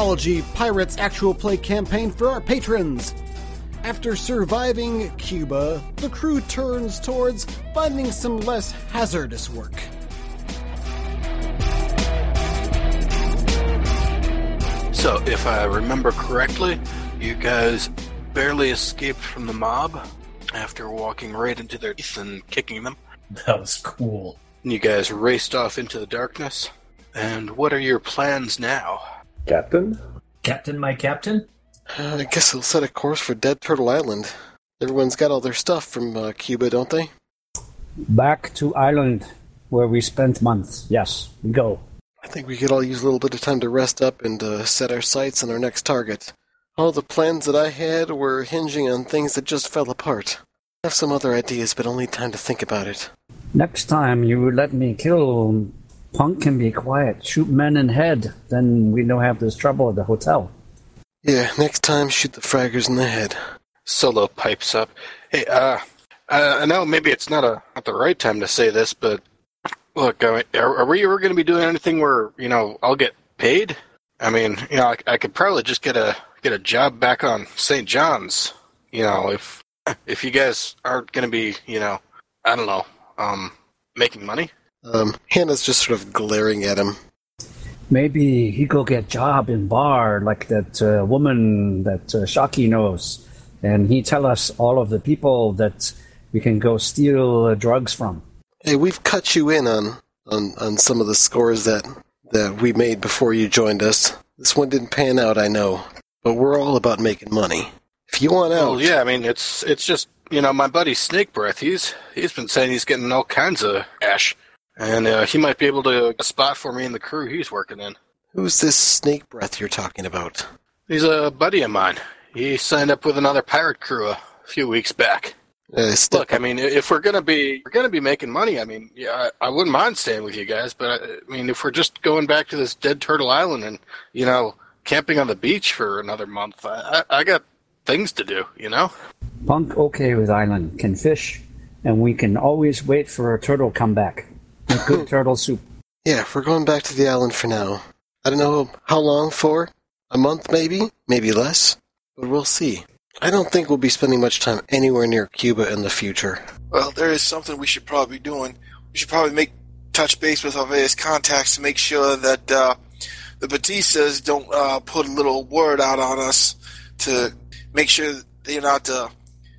Psychology Pirates actual play campaign for our patrons. After surviving Cuba, the crew turns towards finding some less hazardous work. So, if I remember correctly, you guys barely escaped from the mob after walking right into their teeth and kicking them. That was cool. You guys raced off into the darkness. And what are your plans now? Captain? Captain, my captain? Uh, I guess we'll set a course for Dead Turtle Island. Everyone's got all their stuff from uh, Cuba, don't they? Back to island where we spent months. Yes, we go. I think we could all use a little bit of time to rest up and uh, set our sights on our next target. All the plans that I had were hinging on things that just fell apart. I have some other ideas, but only time to think about it. Next time you let me kill Punk can be quiet. Shoot men in head. Then we don't have this trouble at the hotel. Yeah, next time shoot the fraggers in the head. Solo pipes up. Hey, uh, I know maybe it's not a not the right time to say this, but look, I mean, are, are we ever going to be doing anything where you know I'll get paid? I mean, you know, I, I could probably just get a get a job back on St. John's. You know, if if you guys aren't going to be, you know, I don't know, um, making money. Um, Hannah's just sort of glaring at him. Maybe he go get job in bar like that uh, woman that uh, Sharky knows, and he tell us all of the people that we can go steal uh, drugs from. Hey, we've cut you in on, on on some of the scores that that we made before you joined us. This one didn't pan out, I know, but we're all about making money. If you want out, Well, yeah, I mean, it's it's just you know my buddy Snake Breath. He's he's been saying he's getting all kinds of ash, and uh, he might be able to get a spot for me in the crew he's working in. who's this snake breath you're talking about? He's a buddy of mine. He signed up with another pirate crew a few weeks back. Uh, step Look, I mean, if we're gonna be we're gonna be making money, I mean, yeah, I, I wouldn't mind staying with you guys, but I, I mean, if we're just going back to this dead turtle island and you know camping on the beach for another month, I, I, I got things to do, you know. Punk okay with island, can fish, and we can always wait for a turtle come back. Make good turtle soup. Yeah, we're going back to the island for now. I don't know how long for. A month, maybe? Maybe less? But we'll see. I don't think we'll be spending much time anywhere near Cuba in the future. Well, there is something we should probably be doing. We should probably make touch base with our various contacts to make sure that uh, the Batistas don't uh, put a little word out on us to make sure they're not uh,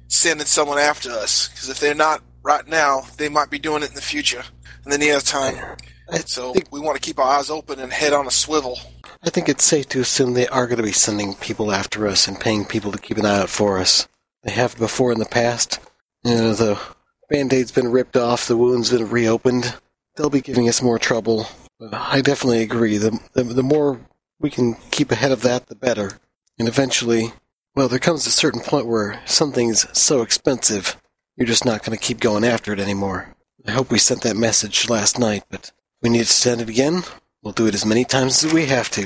sending someone after us. Because if they're not right now, they might be doing it in the future, in the near time. So think, we want to keep our eyes open and head on a swivel. I think it's safe to assume they are going to be sending people after us and paying people to keep an eye out for us. They have before in the past. You know, the band-aid's been ripped off, the wound's been reopened. They'll be giving us more trouble. But I definitely agree. The, the, the more we can keep ahead of that, the better. And eventually, well, there comes a certain point where something's so expensive, you're just not going to keep going after it anymore. I hope we sent that message last night, but if we need to send it again. We'll do it as many times as we have to.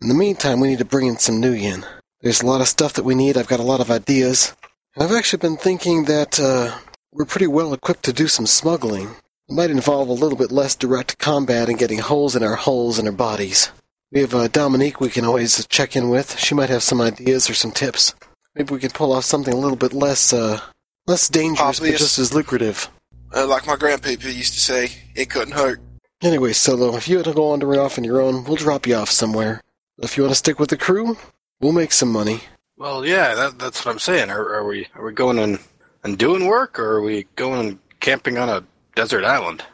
In the meantime, we need to bring in some nuyen. There's a lot of stuff that we need. I've got a lot of ideas. And I've actually been thinking that uh, we're pretty well equipped to do some smuggling. It might involve a little bit less direct combat and getting holes in our hulls and our bodies. We have uh, Dominique we can always check in with. She might have some ideas or some tips. Maybe we can pull off something a little bit less, uh, less dangerous, but just as lucrative. Uh, like my grandpappy used to say, it couldn't hurt. Anyway, Solo, if you want to go wandering off on your own, we'll drop you off somewhere. If you want to stick with the crew, we'll make some money. Well, yeah, that, that's what I'm saying. Are, are we are we going and, and doing work, or are we going and camping on a desert island?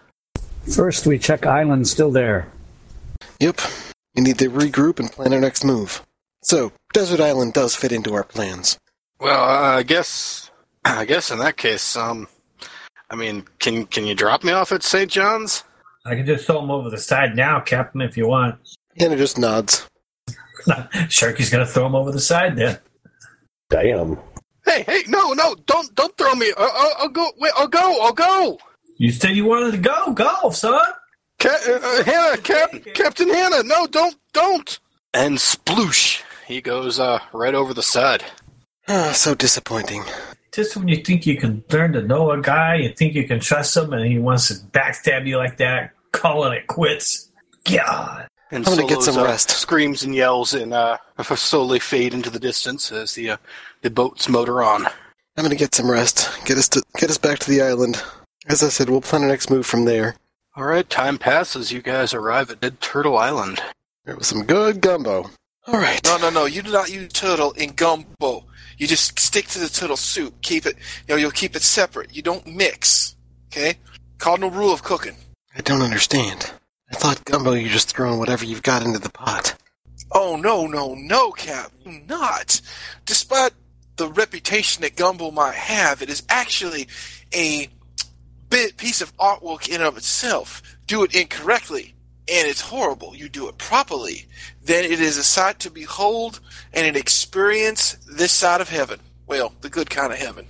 First, we check island still there. Yep. We need to regroup and plan our next move. So, Desert Island does fit into our plans. Well, uh, I guess I guess in that case, um, I mean, can can you drop me off at St. John's? I can just throw him over the side now, Captain, if you want. Hannah just nods. Sharky's gonna throw him over the side then. Damn. Hey, hey, no, no, don't don't throw me. I'll, I'll, I'll go. Wait, I'll go. I'll go. You said you wanted to go. Go, son. Ca- uh, uh, Hannah, Cap- Captain Hannah, no, don't, don't. And sploosh, he goes uh, right over the side. Ah, so disappointing. Just when you think you can learn to know a guy, you think you can trust him, and he wants to backstab you like that, calling it quits. God. And I'm gonna get Solo's, some uh, rest. Screams and yells and uh, slowly fade into the distance as the uh, the boats motor on. I'm gonna get some rest. Get us to get us back to the island. As I said, we'll plan our next move from there. All right, time passes. You guys arrive at Dead Turtle Island. There was some good gumbo. All right. No, no, no. You do not use turtle in gumbo. You just stick to the turtle soup. Keep it. You know, you'll keep it separate. You don't mix. Okay. Cardinal rule of cooking. I don't understand. I thought gumbo you just throwing whatever you've got into the pot. Oh no, no, no, Cap. Not. Despite the reputation that gumbo might have, it is actually a bit piece of artwork in and of itself. Do it incorrectly, and it's horrible. You do it properly, then it is a sight to behold and an experience this side of heaven. Well, the good kind of heaven.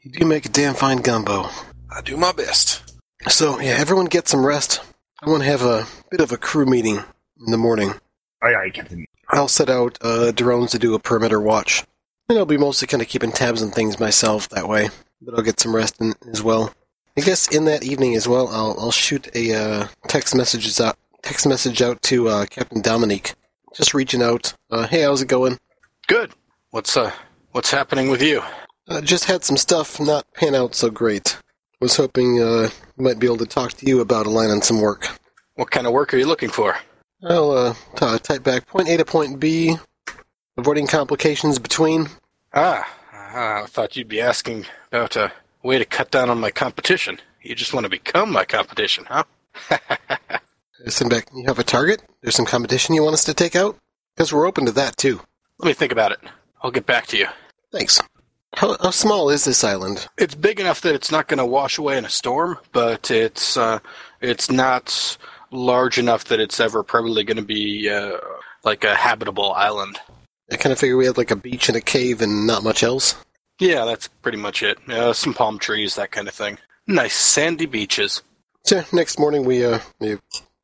You do make a damn fine gumbo. I do my best. So yeah, everyone get some rest. I want to have a bit of a crew meeting in the morning. Aye, aye, Captain. I'll set out uh, drones to do a perimeter watch. And I'll be mostly kind of keeping tabs on things myself that way. But I'll get some rest in, as well. I guess in that evening as well, I'll, I'll shoot a uh, text messages out text message out to uh, Captain Dominique, just reaching out. Uh, hey, how's it going? Good. What's uh what's happening with you? Uh, just had some stuff not pan out so great. Was hoping uh, might be able to talk to you about aligning some work. What kind of work are you looking for? I'll uh, t- type back point A to point B, avoiding complications between. Ah, I thought you'd be asking about a way to cut down on my competition. You just want to become my competition, huh? Send back. You have a target? There's some competition you want us to take out? Because we're open to that too. Let me think about it. I'll get back to you. Thanks. How, how small is this island? It's big enough that it's not going to wash away in a storm, but it's uh, it's not large enough that it's ever probably going to be uh, like a habitable island. I kind of figure we had like a beach and a cave and not much else. Yeah, that's pretty much it. Uh, some palm trees, that kind of thing. Nice sandy beaches. So next morning we uh we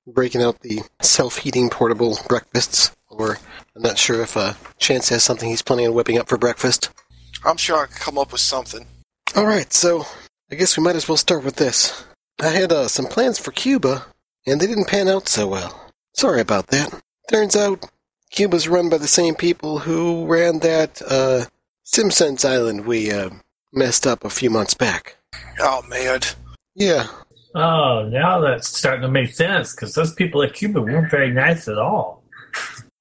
breaking out the self-heating portable breakfasts. Or I'm not sure if uh, Chance has something he's planning on whipping up for breakfast. I'm sure I can come up with something. All right, so I guess we might as well start with this. I had uh, some plans for Cuba, and they didn't pan out so well. Sorry about that. Turns out Cuba's run by the same people who ran that uh, SimSense island we uh, messed up a few months back. Oh man. Yeah, Oh, now that's starting to make sense because those people at Cuba weren't very nice at all.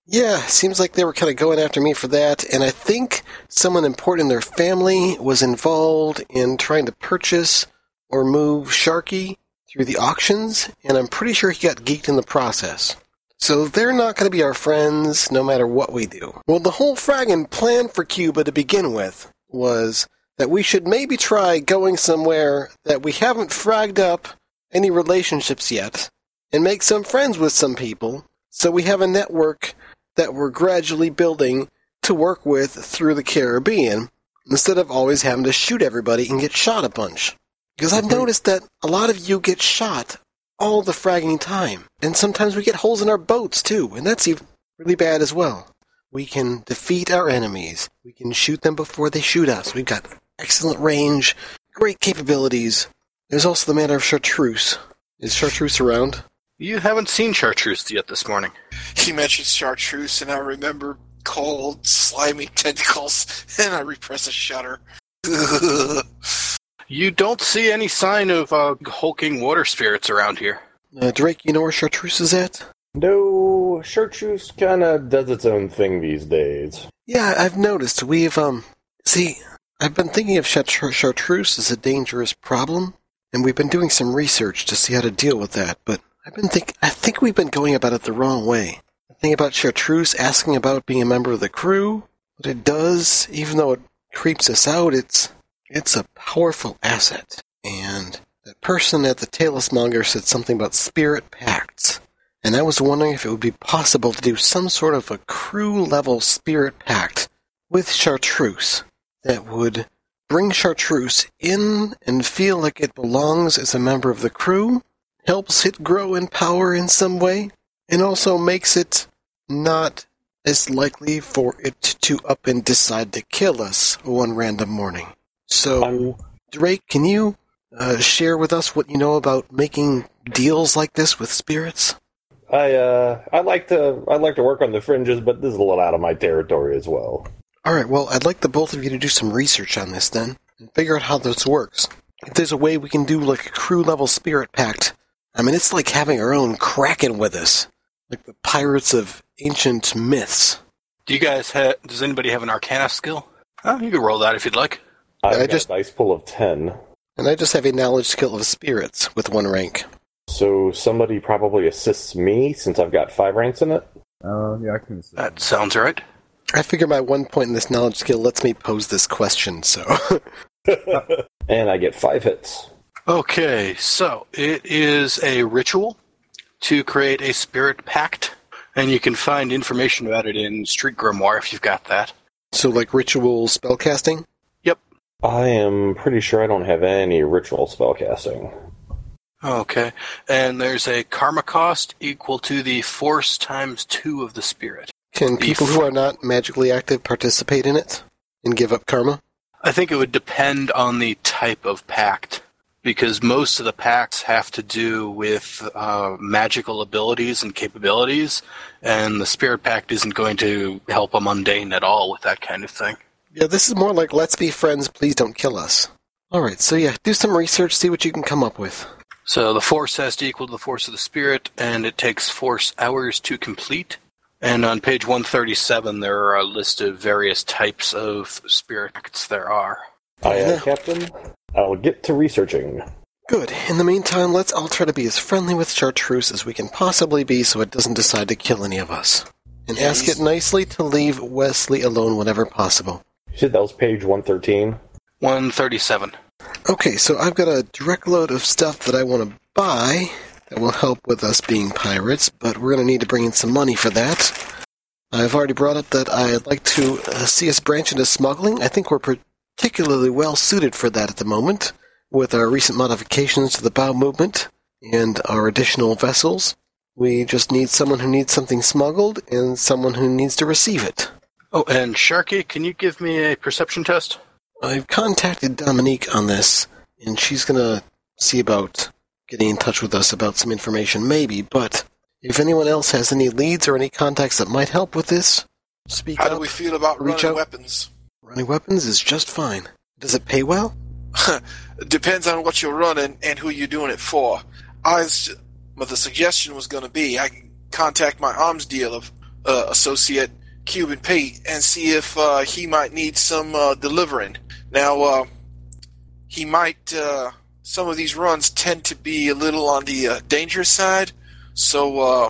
yeah, seems like they were kind of going after me for that, and I think someone important in their family was involved in trying to purchase or move Sharky through the auctions, and I'm pretty sure he got geeked in the process. So they're not going to be our friends no matter what we do. Well, the whole fragging plan for Cuba to begin with was that we should maybe try going somewhere that we haven't fragged up any relationships yet and make some friends with some people so we have a network that we're gradually building to work with through the Caribbean instead of always having to shoot everybody and get shot a bunch. Because I've mm-hmm. noticed that a lot of you get shot all the fragging time, and sometimes we get holes in our boats too, and that's even really bad as well. We can defeat our enemies. We can shoot them before they shoot us. We've got excellent range, great capabilities. There's also the matter of chartreuse. Is chartreuse around? You haven't seen Chartreuse yet this morning. He mentioned chartreuse, and I remember cold, slimy tentacles, and I repress a shudder. You don't see any sign of uh, hulking water spirits around here. Uh, Drake, you know where chartreuse is at? No, chartreuse kind of does its own thing these days. Yeah, I've noticed. We've, um, see, I've been thinking of chartreuse as a dangerous problem, and we've been doing some research to see how to deal with that, but I've been think I think we've been going about it the wrong way. The thing about chartreuse asking about being a member of the crew, what it does, even though it creeps us out, it's, it's a powerful asset. And that person at the Talismonger said something about spirit pacts. And I was wondering if it would be possible to do some sort of a crew level spirit pact with Chartreuse that would bring Chartreuse in and feel like it belongs as a member of the crew, helps it grow in power in some way, and also makes it not as likely for it to up and decide to kill us one random morning. So, Drake, can you uh, share with us what you know about making deals like this with spirits? I uh, I like to I like to work on the fringes, but this is a little out of my territory as well. All right, well, I'd like the both of you to do some research on this then and figure out how this works. If there's a way we can do like a crew level spirit pact, I mean, it's like having our own kraken with us, like the pirates of ancient myths. Do you guys have? Does anybody have an Arcana skill? Oh, you can roll that if you'd like. I've I got just- a dice pool of ten, And I just have a knowledge skill of spirits with one rank. so somebody probably assists me since I've got five ranks in it. Uh, yeah, I can. assist. That sounds right. I figure my one point in this knowledge skill lets me pose this question, so. and I get five hits. Okay, so it is a ritual to create a spirit pact, and you can find information about it in Street Grimoire if you've got that. so, like ritual spellcasting? Yep. I am pretty sure I don't have any ritual spellcasting. Okay, and there's a karma cost equal to the force times two of the spirit. Can people who are not magically active participate in it and give up karma? I think it would depend on the type of pact, because most of the pacts have to do with uh, magical abilities and capabilities, and the spirit pact isn't going to help a mundane at all with that kind of thing. Yeah, this is more like let's be friends, please don't kill us. Alright, so yeah, do some research, see what you can come up with. So the force has to equal the force of the spirit, and it takes force hours to complete. And on page 137, there are a list of various types of spirits there are. Aye, Yeah. aye, Captain. I'll get to researching. Good. In the meantime, let's all try to be as friendly with Chartreuse as we can possibly be so it doesn't decide to kill any of us. And ask it nicely to leave Wesley alone whenever possible. You said that was page 113? 137. Okay, so I've got a direct load of stuff that I want to buy that will help with us being pirates, but we're going to need to bring in some money for that. I've already brought up that I'd like to uh, see us branch into smuggling. I think we're particularly well suited for that at the moment, with our recent modifications to the bow movement and our additional vessels. We just need someone who needs something smuggled and someone who needs to receive it. Oh, and Sharky, can you give me a perception test? I've contacted Dominique on this, and she's gonna see about getting in touch with us about some information, maybe. But if anyone else has any leads or any contacts that might help with this, speak How up. do we feel about Reach running out. weapons? Running weapons is just fine. Does it pay well? Depends on what you're running and who you're doing it for. I was, but the suggestion was going to be I can contact my arms dealer uh, associate Cuban Pete and see if uh, he might need some uh, delivering. Now, uh, he might. Some of these runs tend to be a little on the uh, dangerous side, so uh,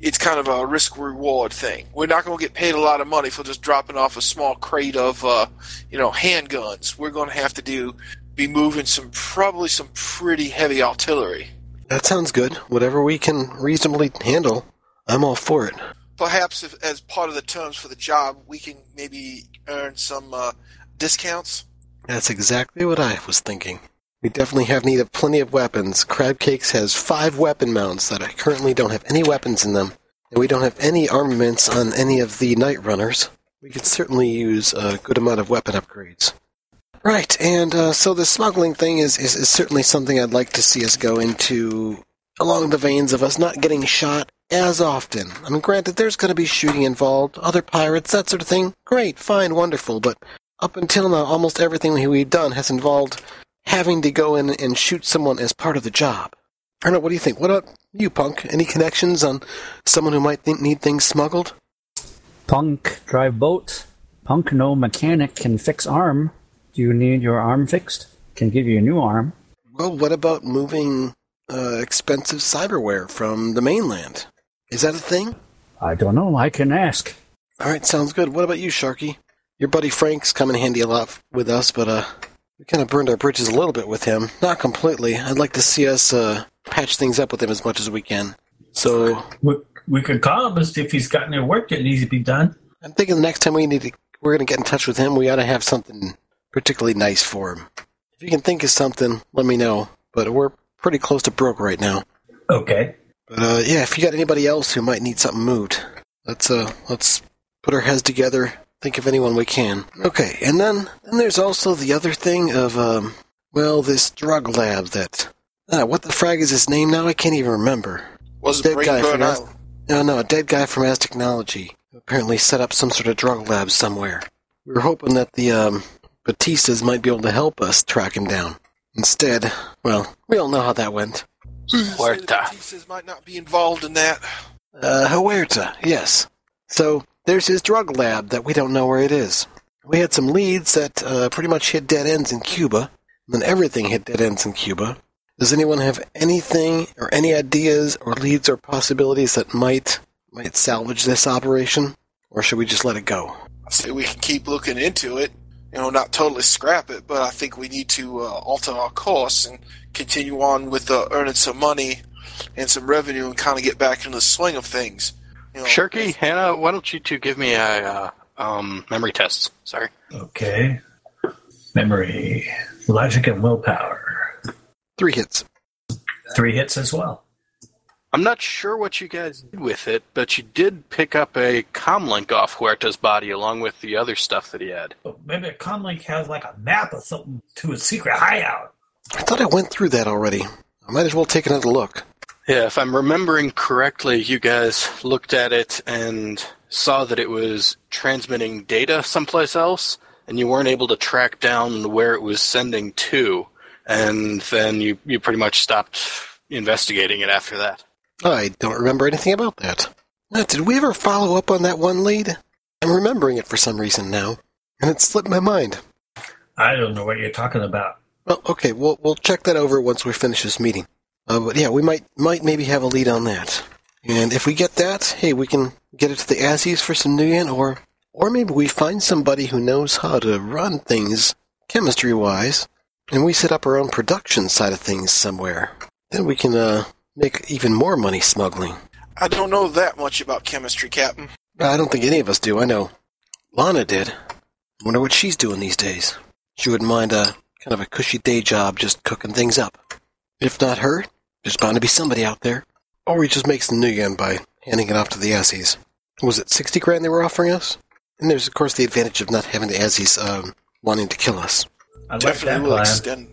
it's kind of a risk reward thing. We're not going to get paid a lot of money for just dropping off a small crate of, uh, you know, handguns. We're going to have to do be moving some probably some pretty heavy artillery. That sounds good. Whatever we can reasonably handle, I'm all for it. Perhaps if, as part of the terms for the job, we can maybe earn some uh, discounts. That's exactly what I was thinking. We definitely have need of plenty of weapons. Crab Cakes has five weapon mounts that I currently don't have any weapons in them, and we don't have any armaments on any of the Night Runners. We could certainly use a good amount of weapon upgrades. Right, and uh, so the smuggling thing is, is, is certainly something I'd like to see us go into along the veins of us not getting shot as often. I mean, granted, there's going to be shooting involved, other pirates, that sort of thing. Great, fine, wonderful, but up until now, almost everything we- we've done has involved having to go in and shoot someone as part of the job. I what do you think? What about you, Punk? Any connections on someone who might think, need things smuggled? Punk drive boat. Punk no mechanic can fix arm. Do you need your arm fixed? Can give you a new arm. Well, what about moving uh, expensive cyberware from the mainland? Is that a thing? I don't know. I can ask. All right, sounds good. What about you, Sharky? Your buddy Frank's come in handy a lot with us, but uh, we kind of burned our bridges a little bit with him. Not completely. I'd like to see us uh, patch things up with him as much as we can. So We, we could call him see if he's got any work that needs to be done. I'm thinking the next time we need to, we're going to get in touch with him, we ought to have something particularly nice for him. If you can think of something, let me know. But we're pretty close to broke right now. Okay. But uh, yeah, if you got anybody else who might need something moved, let's uh, let's put our heads together. Think of anyone we can. Okay, and then then there's also the other thing of um, well, this drug lab that. Uh, what the frag is his name now? I can't even remember. Was it Dead guy Brainburn from Az- No, no, a dead guy from Aztechnology who apparently set up some sort of drug lab somewhere. We were hoping that the um, Batistas might be able to help us track him down. Instead, well, we all know how that went. Huerta. Batistas might not be involved in that. Uh, Huerta, yes. So there's his drug lab that we don't know where it is. We had some leads that uh, pretty much hit dead ends in Cuba. And then everything hit dead ends in Cuba. Does anyone have anything or any ideas or leads or possibilities that might might salvage this operation, or should we just let it go? I say we can keep looking into it. You know, not totally scrap it, but I think we need to uh, alter our course and continue on with uh, earning some money and some revenue and kind of get back into the swing of things. You know, Sharky, Hannah, why don't you two give me a uh, um, memory test? Sorry. Okay. Memory, logic, and willpower. Three hits. Three hits as well. I'm not sure what you guys did with it, but you did pick up a comlink off Huerta's body along with the other stuff that he had. But maybe comlink has like a map of something to a secret hideout. I thought I went through that already. I might as well take another look. Yeah, if I'm remembering correctly, you guys looked at it and saw that it was transmitting data someplace else, and you weren't able to track down where it was sending to, and then you, you pretty much stopped investigating it after that. I don't remember anything about that. Uh, did we ever follow up on that one lead? I'm remembering it for some reason now, and it slipped my mind. I don't know what you're talking about. Well, okay, we'll we'll check that over once we finish this meeting. Uh, but yeah, we might might maybe have a lead on that. And if we get that, hey, we can get it to the Azzies for some Nuyen, or or maybe we find somebody who knows how to run things chemistry wise, and we set up our own production side of things somewhere. Then we can uh, make even more money smuggling. I don't know that much about chemistry, Captain. I don't think any of us do. I know Lana did. Wonder what she's doing these days. She wouldn't mind a kind of a cushy day job just cooking things up. If not her, there's bound to be somebody out there. Or we just make some nuyen by handing it off to the Azzies. Was it 60 grand they were offering us? And there's, of course, the advantage of not having the Azzies um, wanting to kill us. I like Definitely that will plan. extend.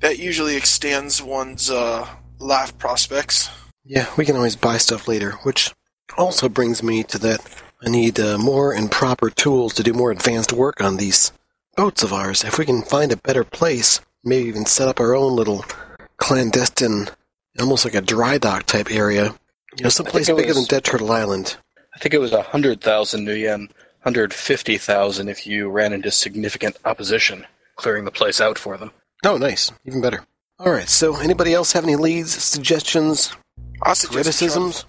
That usually extends one's uh, life prospects. Yeah, we can always buy stuff later, which also brings me to that I need uh, more and proper tools to do more advanced work on these boats of ours. If we can find a better place, maybe even set up our own little clandestine, almost like a dry dock type area, you know, someplace it bigger was- than Dead Turtle Island. I think it was a hundred thousand nuyen, hundred fifty thousand if you ran into significant opposition, clearing the place out for them. Oh, nice. Even better. All right, so anybody else have any leads, suggestions, I suggest criticisms?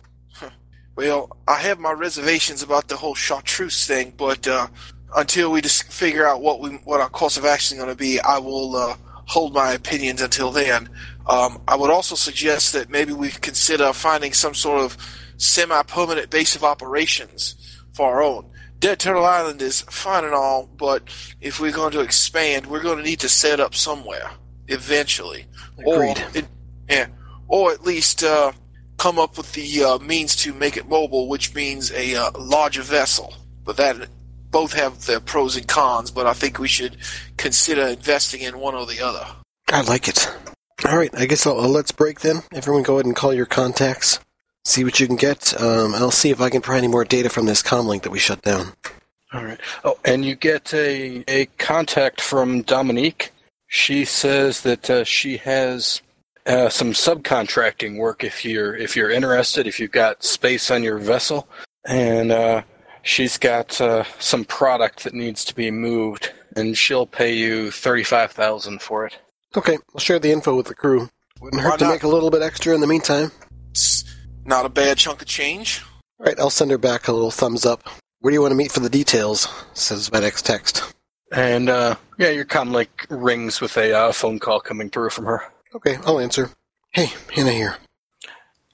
Well, I have my reservations about the whole chartreuse thing, but uh, until we just figure out what we what our course of action is going to be, I will uh, hold my opinions until then. Um, I would also suggest that maybe we consider finding some sort of semi-permanent base of operations for our own. Dead Turtle Island is fine and all, but if we're going to expand, we're going to need to set up somewhere eventually, Agreed. or it, yeah, or at least uh, come up with the uh, means to make it mobile, which means a uh, larger vessel. But that both have their pros and cons. But I think we should consider investing in one or the other. I like it. All right, I guess I'll, uh, let's break then. Everyone, go ahead and call your contacts. See what you can get. Um, I'll see if I can pry any more data from this comlink that we shut down. All right. Oh, and you get a a contact from Dominique. She says that uh, she has uh, some subcontracting work if you're if you're interested. If you've got space on your vessel, and uh, she's got uh, some product that needs to be moved, and she'll pay you thirty five thousand for it. Okay, I'll share the info with the crew. Wouldn't Why hurt to not? make a little bit extra in the meantime. It's not a bad chunk of change. All right, I'll send her back a little thumbs up. Where do you want to meet for the details? Says my next text. And uh, yeah, your comlink rings with a uh, phone call coming through from her. Okay, I'll answer. Hey, Hannah here.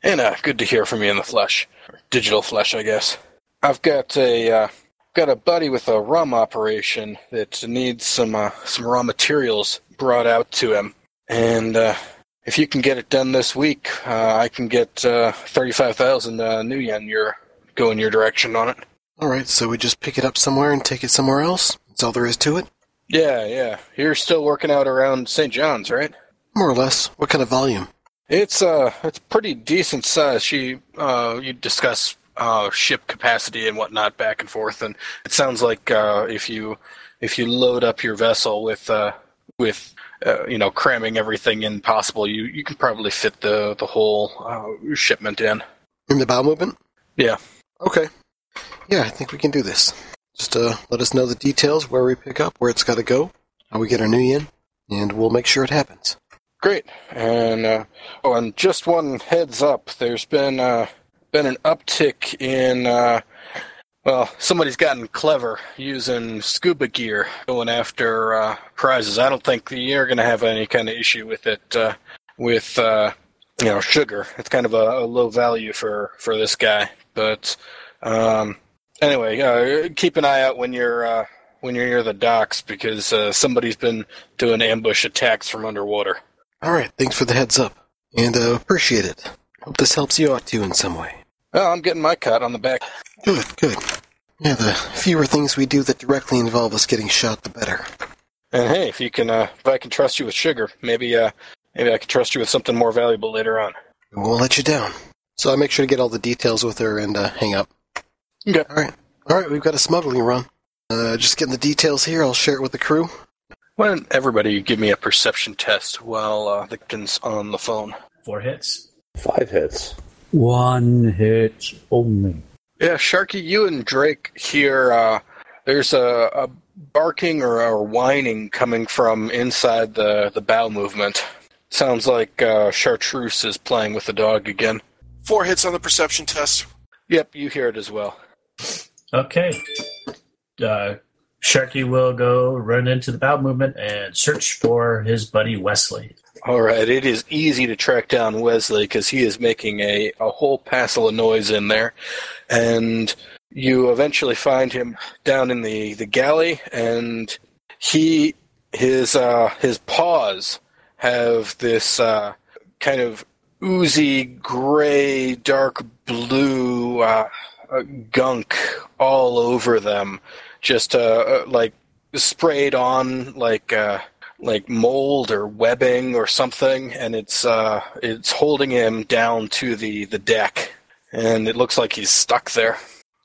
Anna, good to hear from you in the flesh, digital flesh, I guess. I've got a uh, got a buddy with a rum operation that needs some uh, some raw materials brought out to him, and uh, if you can get it done this week, uh, I can get uh, thirty five thousand uh, nuyen. You're going your direction on it. All right, so we just pick it up somewhere and take it somewhere else? That's all there is to it? Yeah, yeah. You're still working out around St. John's, right? More or less. What kind of volume? It's uh, it's pretty decent size. She uh, you discuss uh, ship capacity and whatnot back and forth, and it sounds like uh, if you if you load up your vessel with uh, with uh, you know cramming everything in possible, you you can probably fit the the whole uh, shipment in. In the bow movement? Yeah. Okay. Yeah, I think we can do this. Just uh, let us know the details, where we pick up, where it's got to go, how we get our nuyen, and we'll make sure it happens. Great. And uh, oh, and just one heads up. There's been uh, been an uptick in uh, well, somebody's gotten clever using scuba gear going after uh, prizes. I don't think you're going to have any kind of issue with it uh, with uh, you know sugar. It's kind of a, a low value for for this guy, but um, anyway, uh, keep an eye out when you're. Uh, when you're near the docks, because somebody's been doing ambush attacks from underwater. All right, thanks for the heads up, and appreciate it. Hope this helps you out too in some way. Well, I'm getting my cut on the back. Good, good. Yeah, the fewer things we do that directly involve us getting shot, the better. And hey, if you can, uh, if I can trust you with sugar, maybe, uh, maybe I can trust you with something more valuable later on. We won't let you down. So I make sure to get all the details with her and uh, hang up. Okay. All right, all right. We've got a smuggling run. Uh, just getting the details here. I'll share it with the crew. Why don't everybody give me a perception test while uh, the captain's on the phone? Four hits. Five hits. One hit only. Yeah, Sharky, you and Drake hear uh, there's a, a barking or, or whining coming from inside the, the bow movement. Sounds like uh, Chartreuse is playing with the dog again. Four hits on the perception test. Yep, you hear it as well. Okay. Uh, Sharky will go run into the bow movement and search for his buddy Wesley. All right, it is easy to track down Wesley because he is making a, a whole passel of noise in there. And you eventually find him down in the, the galley, and he his uh, his paws have this uh, kind of oozy gray, dark blue uh, uh, gunk all over them, just uh, uh, like sprayed on like uh, like mold or webbing or something, and it's uh, it's holding him down to the, the deck, and it looks like he's stuck there.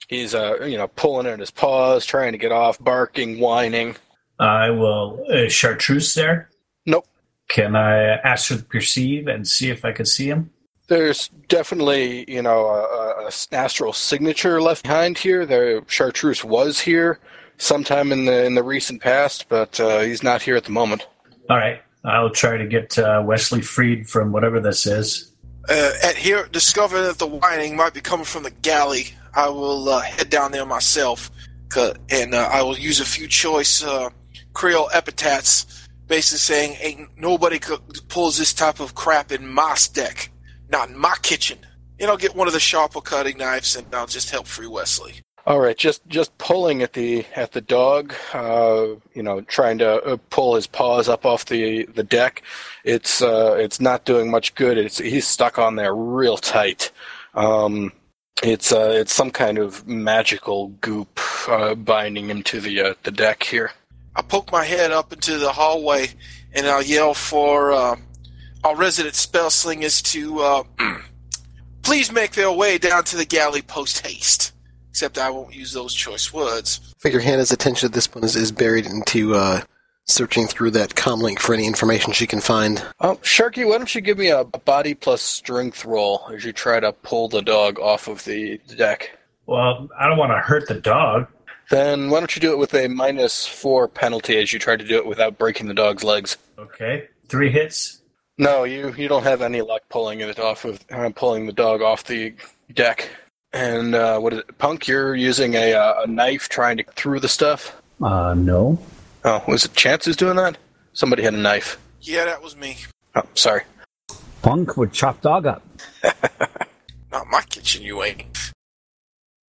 He's uh, you know pulling at his paws, trying to get off, barking, whining. I will. Uh, Chartreuse there? Nope. Can I ask to perceive and see if I can see him? There's definitely, you know, a, a, a astral signature left behind here. There, Chartreuse was here sometime in the in the recent past, but uh, he's not here at the moment. All right. I'll try to get uh, Wesley freed from whatever this is. Uh, at here, discover that the whining might be coming from the galley. I will uh, head down there myself, and uh, I will use a few choice uh, Creole epithets, basically saying, "Ain't nobody pulls this type of crap in my deck, not in my kitchen." And I'll get one of the sharper cutting knives, and I'll just help free Wesley. All right, just just pulling at the at the dog, uh, you know, trying to uh, pull his paws up off the the deck. It's uh, it's not doing much good. It's he's stuck on there real tight. Um, it's uh, it's some kind of magical goop uh, binding him to the uh, the deck here. I poke my head up into the hallway, and I'll yell for uh, our resident spell slingers to uh, please make their way down to the galley post haste. Except I won't use those choice words. Figure Hannah's attention at this point is, is buried into uh, searching through that comlink for any information she can find. Oh, Sharky, why don't you give me a, a body plus strength roll as you try to pull the dog off of the deck? Well, I don't want to hurt the dog. Then why don't you do it with a minus four penalty as you try to do it without breaking the dog's legs? Okay. Three hits. No, you you don't have any luck pulling it off of uh, pulling the dog off the deck. And uh, what is it, Punk? You're using a uh, a knife trying to get through the stuff. Uh, no. Oh, was it Chances doing that? Somebody had a knife. Yeah, that was me. Oh, sorry. Punk would chop dog up. Not my kitchen, you ain't.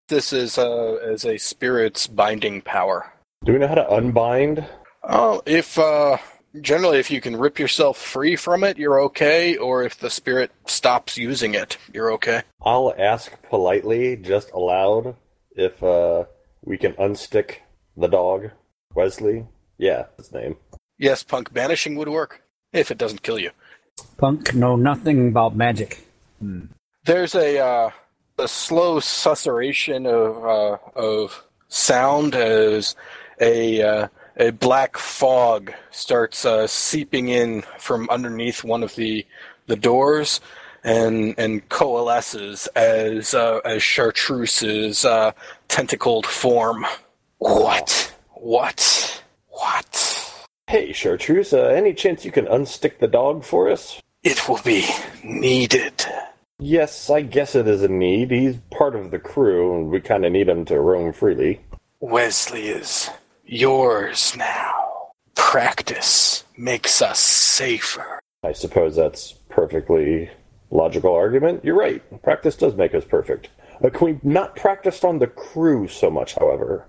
This is uh, is a spirit's binding power. Do we know how to unbind? Oh, if uh, generally if you can rip yourself free from it, you're okay. Or if the spirit stops using it, you're okay. I'll ask politely, just aloud, if uh, we can unstick the dog. Wesley? Yeah, his name. Yes, punk banishing would work if it doesn't kill you. Punk know nothing about magic. There's a uh, a slow susurration of uh, of sound as a uh, a black fog starts uh, seeping in from underneath one of the the doors and and coalesces as uh, as Chartreuse's uh, tentacled form. What? What? What? Hey, Chartreuse, uh, any chance you can unstick the dog for us? It will be needed. Yes, I guess it is a need. He's part of the crew, and we kind of need him to roam freely. Wesley is yours now. Practice makes us safer. I suppose that's perfectly logical argument. You're right. Practice does make us perfect. Uh, can we not practice on the crew so much, however?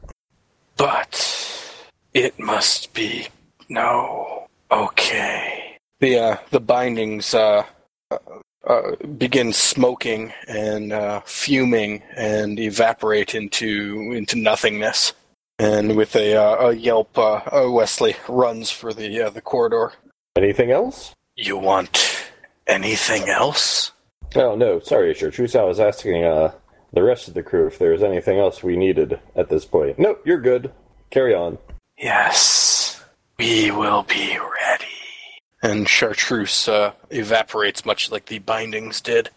But it must be no. Okay. The uh, the bindings uh, uh, uh, begin smoking and uh, fuming and evaporate into into nothingness. And with a, uh, a yelp, uh, uh, Wesley runs for the uh, the corridor. Anything else? You want anything else? Oh, no, sorry, Chartreuse. I was asking uh, the rest of the crew if there was anything else we needed at this point. Nope, you're good. Carry on. Yes, we will be ready. And Chartreuse uh, evaporates much like the bindings did.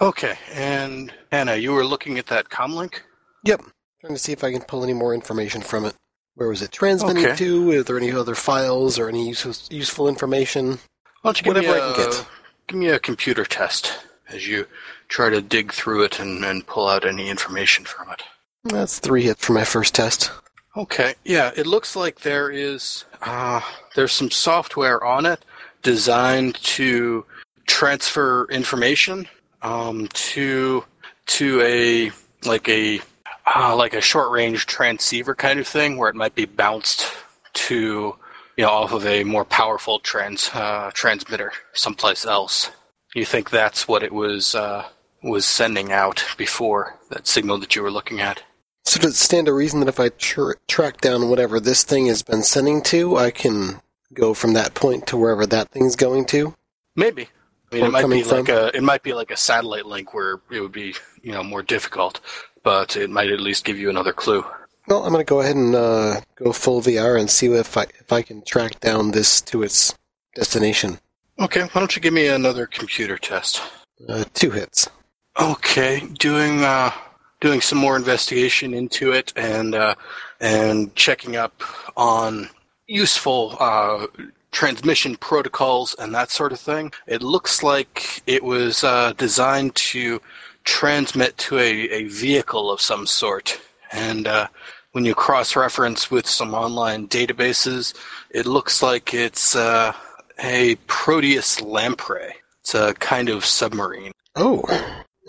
Okay, and Anna, you were looking at that comlink? Yep. Trying to see if I can pull any more information from it. Where was it transmitting Okay. to? Are there any other files or any useful, useful information? Why don't you give Whatever me I a, can get. Give me a computer test as you try to dig through it and, and pull out any information from it. That's three hits for my first test. Okay, yeah, it looks like there is uh, there's some software on it designed to transfer information um, to to a like a uh, like a short range transceiver kind of thing where it might be bounced to you know off of a more powerful trans uh, transmitter someplace else. You think that's what it was uh, was sending out before that signal that you were looking at? So does it stand to reason that if I tr- track down whatever this thing has been sending to, I can go from that point to wherever that thing's going to? Maybe. I mean, it might be like from? a it might be like a satellite link where it would be you know more difficult, but it might at least give you another clue. Well, I'm going to go ahead and uh, go full VR and see if I if I can track down this to its destination. Okay, why don't you give me another computer test? Uh, two hits. Okay, doing uh, doing some more investigation into it and uh, and checking up on useful uh, transmission protocols and that sort of thing. It looks like it was uh, designed to transmit to a, a vehicle of some sort. And uh, when you cross-reference with some online databases, it looks like it's uh, a Proteus lamprey. It's a kind of submarine. Oh,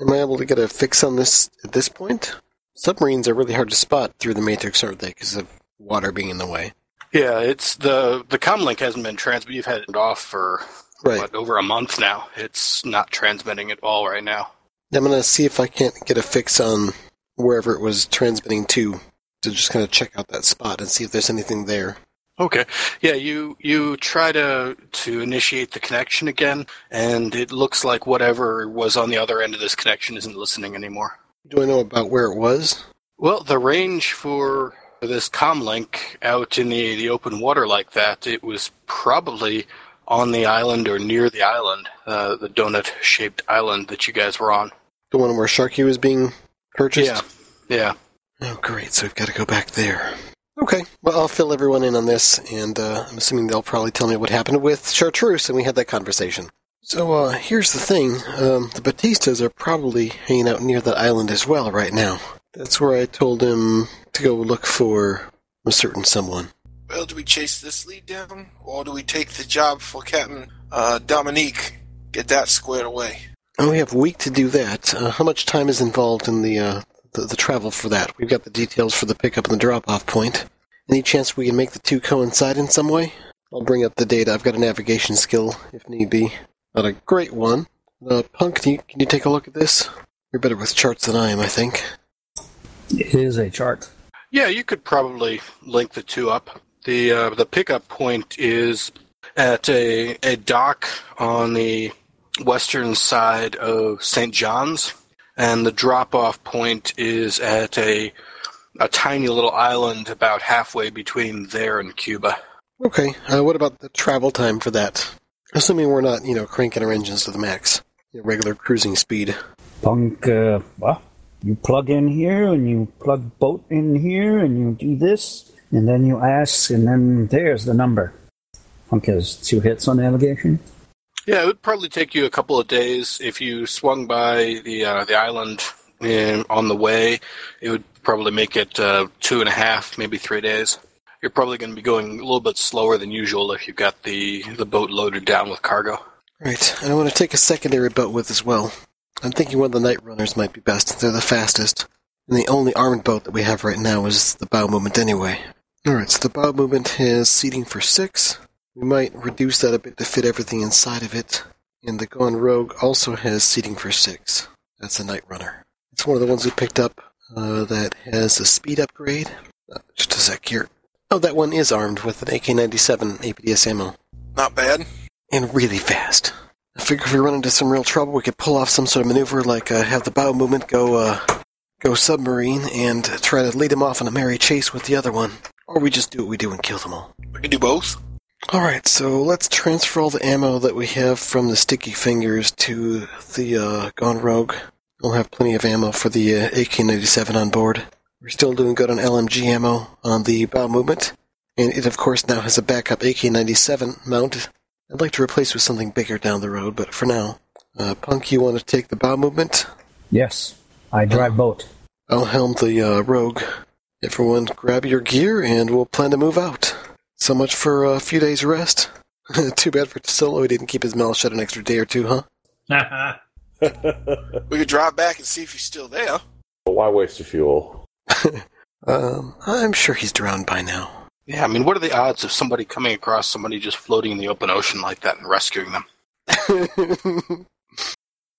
am I able to get a fix on this at this point? Submarines are really hard to spot through the matrix, aren't they? Because of water being in the way. Yeah, it's the the comlink hasn't been transmitted. You've had it off for Right. what over a month now. It's not transmitting at all right now. I'm going to see if I can't get a fix on wherever it was transmitting to, to just kind of check out that spot and see if there's anything there. Okay. Yeah, you you try to to initiate the connection again, and it looks like whatever was on the other end of this connection isn't listening anymore. Do I know about where it was? Well, the range for this comlink out in the the open water like that, it was probably on the island or near the island, uh, the donut shaped island that you guys were on. The one where Sharky was being purchased? Yeah. Yeah. Oh, great. So we've got to go back there. Okay. Well, I'll fill everyone in on this, and uh, I'm assuming they'll probably tell me what happened with Chartreuse, and we had that conversation. So uh, here's the thing. Um, the Batistas are probably hanging out near that island as well right now. That's where I told him to go look for a certain someone. Well, do we chase this lead down, or do we take the job for Captain uh, Dominique? Get that squared away. Oh, we have a week to do that. Uh, how much time is involved in the, uh, the the travel for that? We've got the details for the pickup and the drop-off point. Any chance we can make the two coincide in some way? I'll bring up the data. I've got a navigation skill if need be. Not a great one. Uh, Punk, can you, can you take a look at this? You're better with charts than I am, I think. It is a chart. Yeah, you could probably link the two up. The uh, the pickup point is at a, a dock on the western side of St. John's, and the drop off point is at a a tiny little island about halfway between there and Cuba. Okay. Uh, what about the travel time for that? Assuming we're not, you know, cranking our engines to the max, you know, regular cruising speed. Punk, uh, well, you plug in here and you plug boat in here and you do this and then you ask and then there's the number. Punk has two hits on navigation. Yeah, it would probably take you a couple of days if you swung by the uh, the island in, on the way. It would probably make it uh, two and a half, maybe three days. You're probably going to be going a little bit slower than usual if you've got the the boat loaded down with cargo. Right. I want to take a secondary boat with as well. I'm thinking one of the night runners might be best. They're the fastest. And the only armed boat that we have right now is the bow movement anyway. Alright, so the bow movement has seating for six. We might reduce that a bit to fit everything inside of it. And the Gone Rogue also has seating for six. That's a night runner. It's one of the ones we picked up uh, that has a speed upgrade. Uh, just a sec here. Oh, that one is armed with an AK-97 APDS ammo. Not bad. And really fast. I figure if we run into some real trouble, we could pull off some sort of maneuver like uh, have the bow movement go uh, go submarine and try to lead them off on a merry chase with the other one. Or we just do what we do and kill them all. We can do both. Alright, so let's transfer all the ammo that we have from the Sticky Fingers to the uh, Gone Rogue. We'll have plenty of ammo for the uh, AK-97 on board. We're still doing good on LMG ammo on the bow movement. And it, of course, now has a backup AK-97 mount. I'd like to replace with something bigger down the road, but for now, uh, Punk, you want to take the bow movement? Yes, I drive boat. I'll helm the uh, Rogue. Everyone, grab your gear, and we'll plan to move out. So much for a few days rest. Too bad for Solo he didn't keep his mouth shut an extra day or two, huh? We could drive back and see if he's still there. But why waste the fuel? Um, I'm sure he's drowned by now. Yeah, I mean, what are the odds of somebody coming across somebody just floating in the open ocean like that and rescuing them?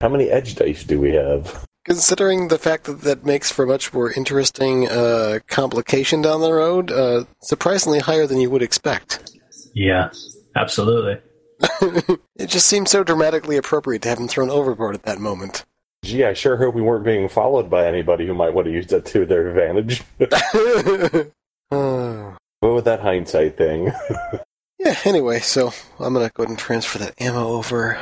How many edge dice do we have? Considering the fact that that makes for a much more interesting uh, complication down the road, uh, surprisingly higher than you would expect. yeah, absolutely. it just seems so dramatically appropriate to have him thrown overboard at that moment. Gee, I sure hope we weren't being followed by anybody who might want to use that to their advantage. Uh, What with that hindsight thing? yeah, anyway, so I'm going to go ahead and transfer that ammo over.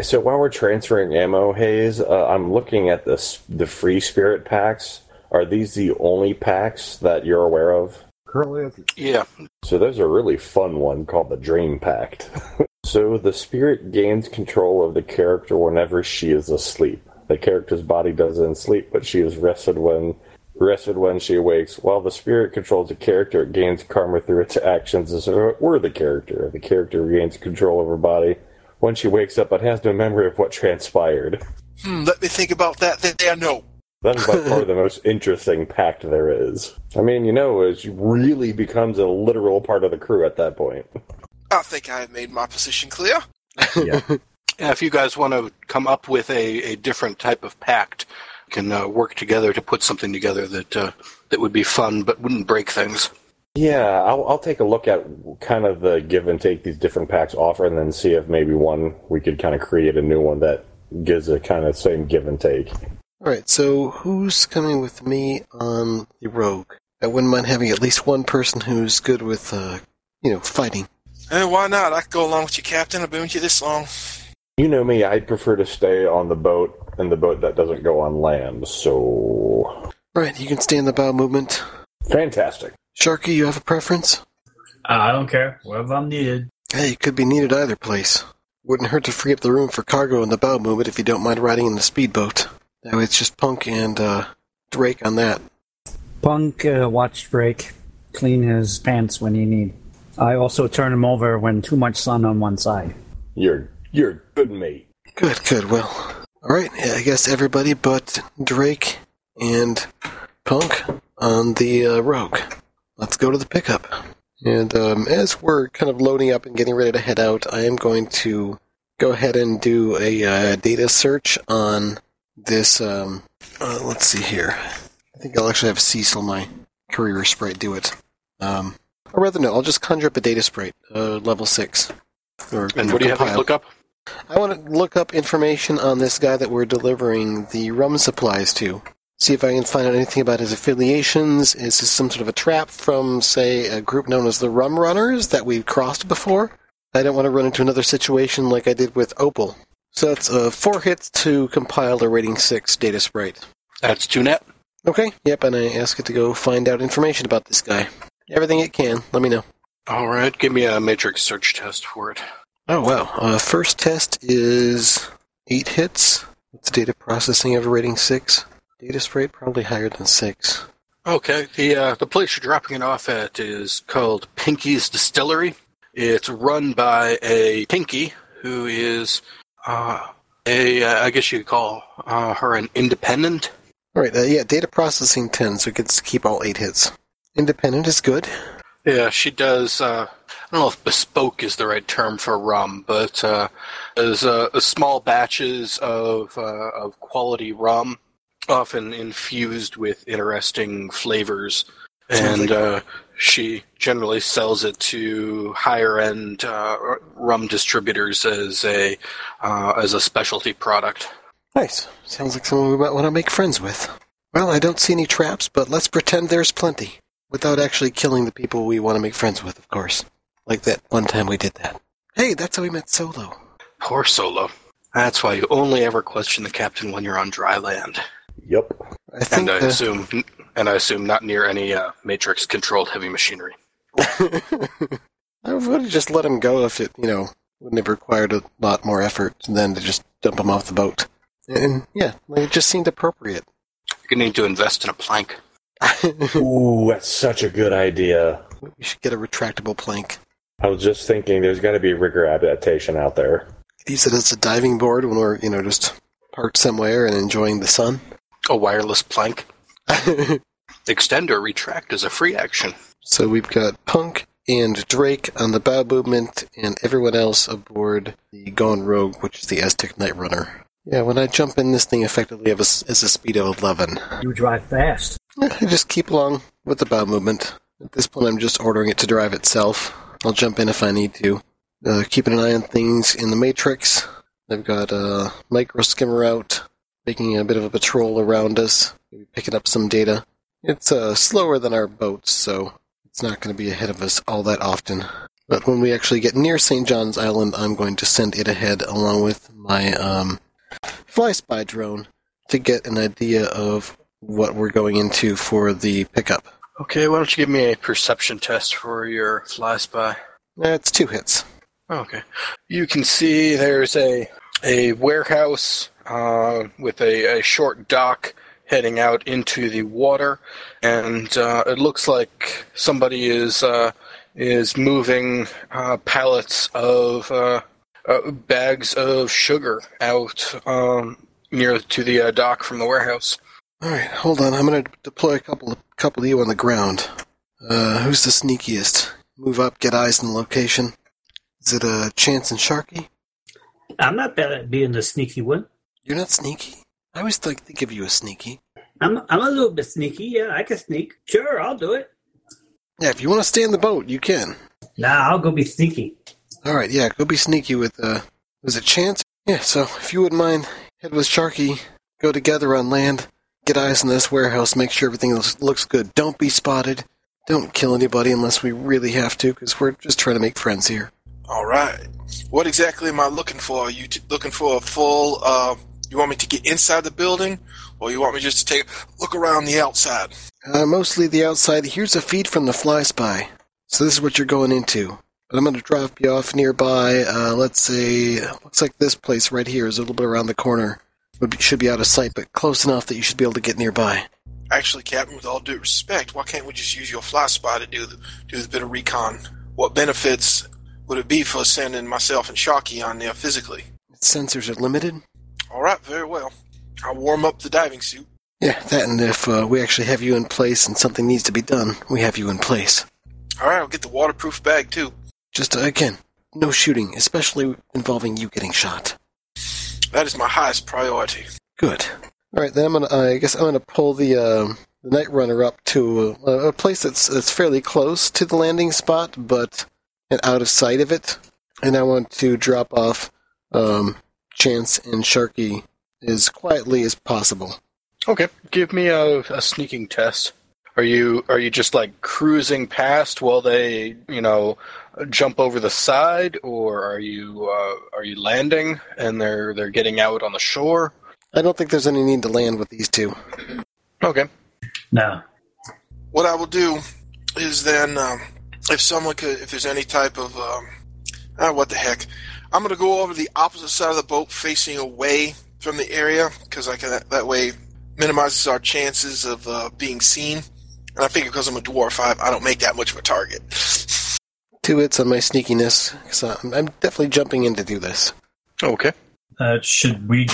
So while we're transferring ammo, Hayes, uh, I'm looking at this the free spirit pacts. Are these the only pacts that you're aware of? Currently, Yeah, So there's a really fun one called the Dream Pact. so the spirit gains control of the character whenever she is asleep. The character's body doesn't sleep, but she is rested when rested when she awakes. While the spirit controls the character, it gains karma through its actions as if it were the character. The character regains control of her body when she wakes up, but has no memory of what transpired. Hmm, let me think about that. There, no. That is by far the most interesting pact there is. I mean, you know, it really becomes a literal part of the crew at that point. I think I have made my position clear. yeah. If you guys want to come up with a, a different type of pact, can uh, work together to put something together that uh, that would be fun but wouldn't break things. Yeah, I'll, I'll take a look at kind of the give and take these different pacts offer, and then see if maybe one we could kind of create a new one that gives a kind of same give and take. Alright, so who's coming with me on the Rogue? I wouldn't mind having at least one person who's good with, uh, you know, fighting. Eh, why not? I could go along with you, Captain. I've been with you this long. You know me, I'd prefer to stay on the boat and the boat that doesn't go on land. So Right, you can stay in the bow movement. fantastic. Sharky, you have a preference? Uh, I don't care. Wherever I'm needed. Hey, you could be needed either place. Wouldn't hurt to free up the room for cargo in the bow movement if you don't mind riding in the speedboat. That way it's just Punk and, uh, Drake on that. Punk uh, watch Drake clean his pants when he need. I also turn him over when too much sun on one side. You're you're a good mate. Good, good, well. Alright, I guess everybody but Drake and Punk on the uh, Rogue. Let's go to the pickup. And um, as we're kind of loading up and getting ready to head out, I am going to go ahead and do a uh, data search on this. Um, uh, let's see here. I think I'll actually have Cecil, my courier sprite, do it. Um, or rather, no, I'll just conjure up a data sprite, uh, level 6. Or And what do you have to look up? I want to look up information on this guy that we're delivering the rum supplies to. See if I can find out anything about his affiliations. Is this some sort of a trap from, say, a group known as the Rum Runners that we've crossed before? I don't want to run into another situation like I did with Opal. So that's uh, four hits to compile a rating six data sprite. That's two net. Okay, yep, and I ask it to go find out information about this guy. Everything it can. Let me know. All right, give me a matrix search test for it. Oh wow. Uh, first test is eight hits. What's data processing of a rating six? Data sprite probably higher than six. Okay, the uh, the place you're dropping it off at is called Pinky's Distillery. It's run by a Pinky who is uh, a uh, I guess you could call uh, her an independent. All right. Uh, yeah, data processing ten, so it gets to keep all eight hits. Independent is good. Yeah, she does. Uh, I don't know if bespoke is the right term for rum, but uh, uh, small batches of uh, of quality rum, often infused with interesting flavors, and uh, she generally sells it to higher end uh, rum distributors as a uh, as a specialty product. Nice. Sounds like someone we might want to make friends with. Well, I don't see any traps, but let's pretend there's plenty. Without actually killing the people we want to make friends with, of course. Like that one time we did that. Hey, that's how we met Solo. Poor Solo. That's why you only ever question the captain when you're on dry land. Yep. I think and I uh, assume, and I assume not near any uh, matrix-controlled heavy machinery. I would have just let him go if it, you know, wouldn't have required a lot more effort than to just dump him off the boat. And yeah, like, it just seemed appropriate. You're gonna need to invest in a plank. Ooh, that's such a good idea. we should get a retractable plank. I was just thinking there's got to be rigger adaptation out there. Use it as a diving board when we're, you know, just parked somewhere and enjoying the sun. A wireless plank. Extend or retract is a free action. so we've got Punk and Drake on the bow movement, and everyone else aboard the Gone Rogue, which is the Aztech Night Runner. Yeah, when I jump in, this thing effectively has a, s- is a speed of 11. You drive fast. I just keep along with the bow movement. At this point, I'm just ordering it to drive itself. I'll jump in if I need to. Uh, keeping an eye on things in the Matrix. I've got a micro skimmer out, making a bit of a patrol around us, maybe picking up some data. It's uh, slower than our boats, so it's not going to be ahead of us all that often. But when we actually get near St. John's Island, I'm going to send it ahead along with my um, fly spy drone to get an idea of what we're going into for the pickup. Okay, why don't you give me a perception test for your fly spy? That's two hits. Okay. You can see there's a a warehouse uh, with a, a short dock heading out into the water, and uh, it looks like somebody is uh, is moving uh, pallets of uh, uh, bags of sugar out um, near to the dock from the warehouse. All right, hold on. I'm going to deploy a couple couple of you on the ground. Who's the sneakiest? Move up, get eyes on the location. Is it uh, Chance and Sharky? I'm not bad at being the sneaky one. You're not sneaky. I always like think of you as sneaky. I'm I'm a little bit sneaky. Yeah, I can sneak. Sure, I'll do it. Yeah, if you want to stay in the boat, you can. Nah, I'll go be sneaky. All right, yeah, go be sneaky with uh, was it Chance? Yeah. So if you wouldn't mind, head with Sharky, go together on land, get eyes on this warehouse, make sure everything looks, looks good. Don't be spotted. Don't kill anybody unless we really have to, because we're just trying to make friends here. All right. What exactly am I looking for? Are you t- looking for a full? Uh, you want me to get inside the building, or you want me just to take a look around the outside? Uh, mostly the outside. Here's a feed from the Fly Spy. So this is what you're going into. But I'm going to drop you off nearby. Uh, let's say, looks like this place right here is a little bit around the corner. Would be, should be out of sight, but close enough that you should be able to get nearby. Actually, Captain, with all due respect, why can't we just use your fly spy to do the, do the bit of recon? What benefits would it be for sending myself and Sharky on there physically? Sensors are limited. All right, very well. I'll warm up the diving suit. Yeah, that and if uh, we actually have you in place and something needs to be done, we have you in place. All right, I'll get the waterproof bag too. Just uh, again, no shooting, especially involving you getting shot. That is my highest priority. Good. All right, then I'm gonna. I guess I'm gonna pull the um, the night runner up to a, a place that's that's fairly close to the landing spot, but and out of sight of it. and I want to drop off um, Chance and Sharky as quietly as possible. Okay, give me a, a sneaking test. Are you are you just like cruising past while they you know jump over the side, or are you uh, are you landing and they're they're getting out on the shore? I don't think there's any need to land with these two. Okay, No. What I will do is then, um, if someone could, if there's any type of, um, ah, what the heck, I'm going to go over the opposite side of the boat, facing away from the area, because I can that way minimizes our chances of uh, being seen. And I figure because I'm a dwarf, I, I don't make that much of a target. Two hits on my sneakiness, because I'm, I'm definitely jumping in to do this. okay. Uh, should we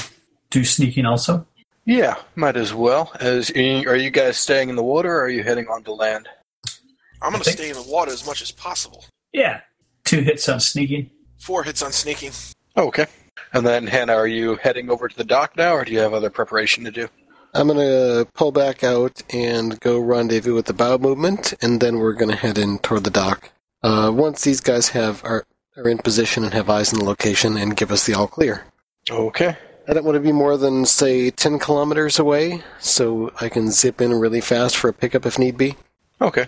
do sneaking also? Yeah, might as well. As are you guys staying in the water, or are you heading onto land? I'm going to stay in the water as much as possible. Yeah. Two hits on sneaking. Four hits on sneaking. Okay. And then Hannah, are you heading over to the dock now, or do you have other preparation to do? I'm going to pull back out and go rendezvous with the bow movement, and then we're going to head in toward the dock. Uh, once these guys have are, are in position and have eyes on the location and give us the all clear. Okay. I don't want to be more than, say, 10 kilometers away, so I can zip in really fast for a pickup if need be. Okay.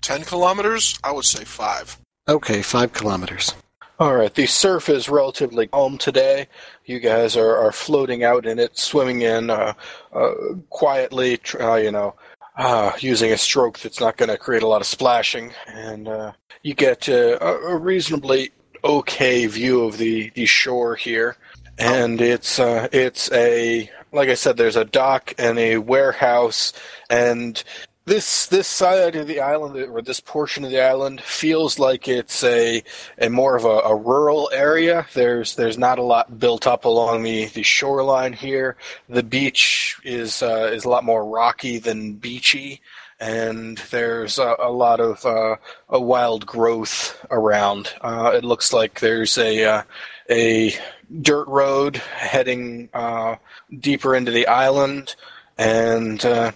Ten kilometers? I would say five. Okay, 5 kilometers. All right. The surf is relatively calm today. You guys are, are floating out in it, swimming in uh, uh, quietly, uh, you know, uh, using a stroke that's not going to create a lot of splashing. And uh, you get uh, a, a reasonably okay view of the, the shore here. And it's uh, it's a like I said, there's a dock and a warehouse, and this this side of the island or this portion of the island feels like it's a a more of a, a rural area. There's there's not a lot built up along the, the shoreline here. The beach is uh, is a lot more rocky than beachy, and there's a, a lot of uh, a wild growth around. Uh, it looks like there's a uh, a dirt road heading uh, deeper into the island, and uh,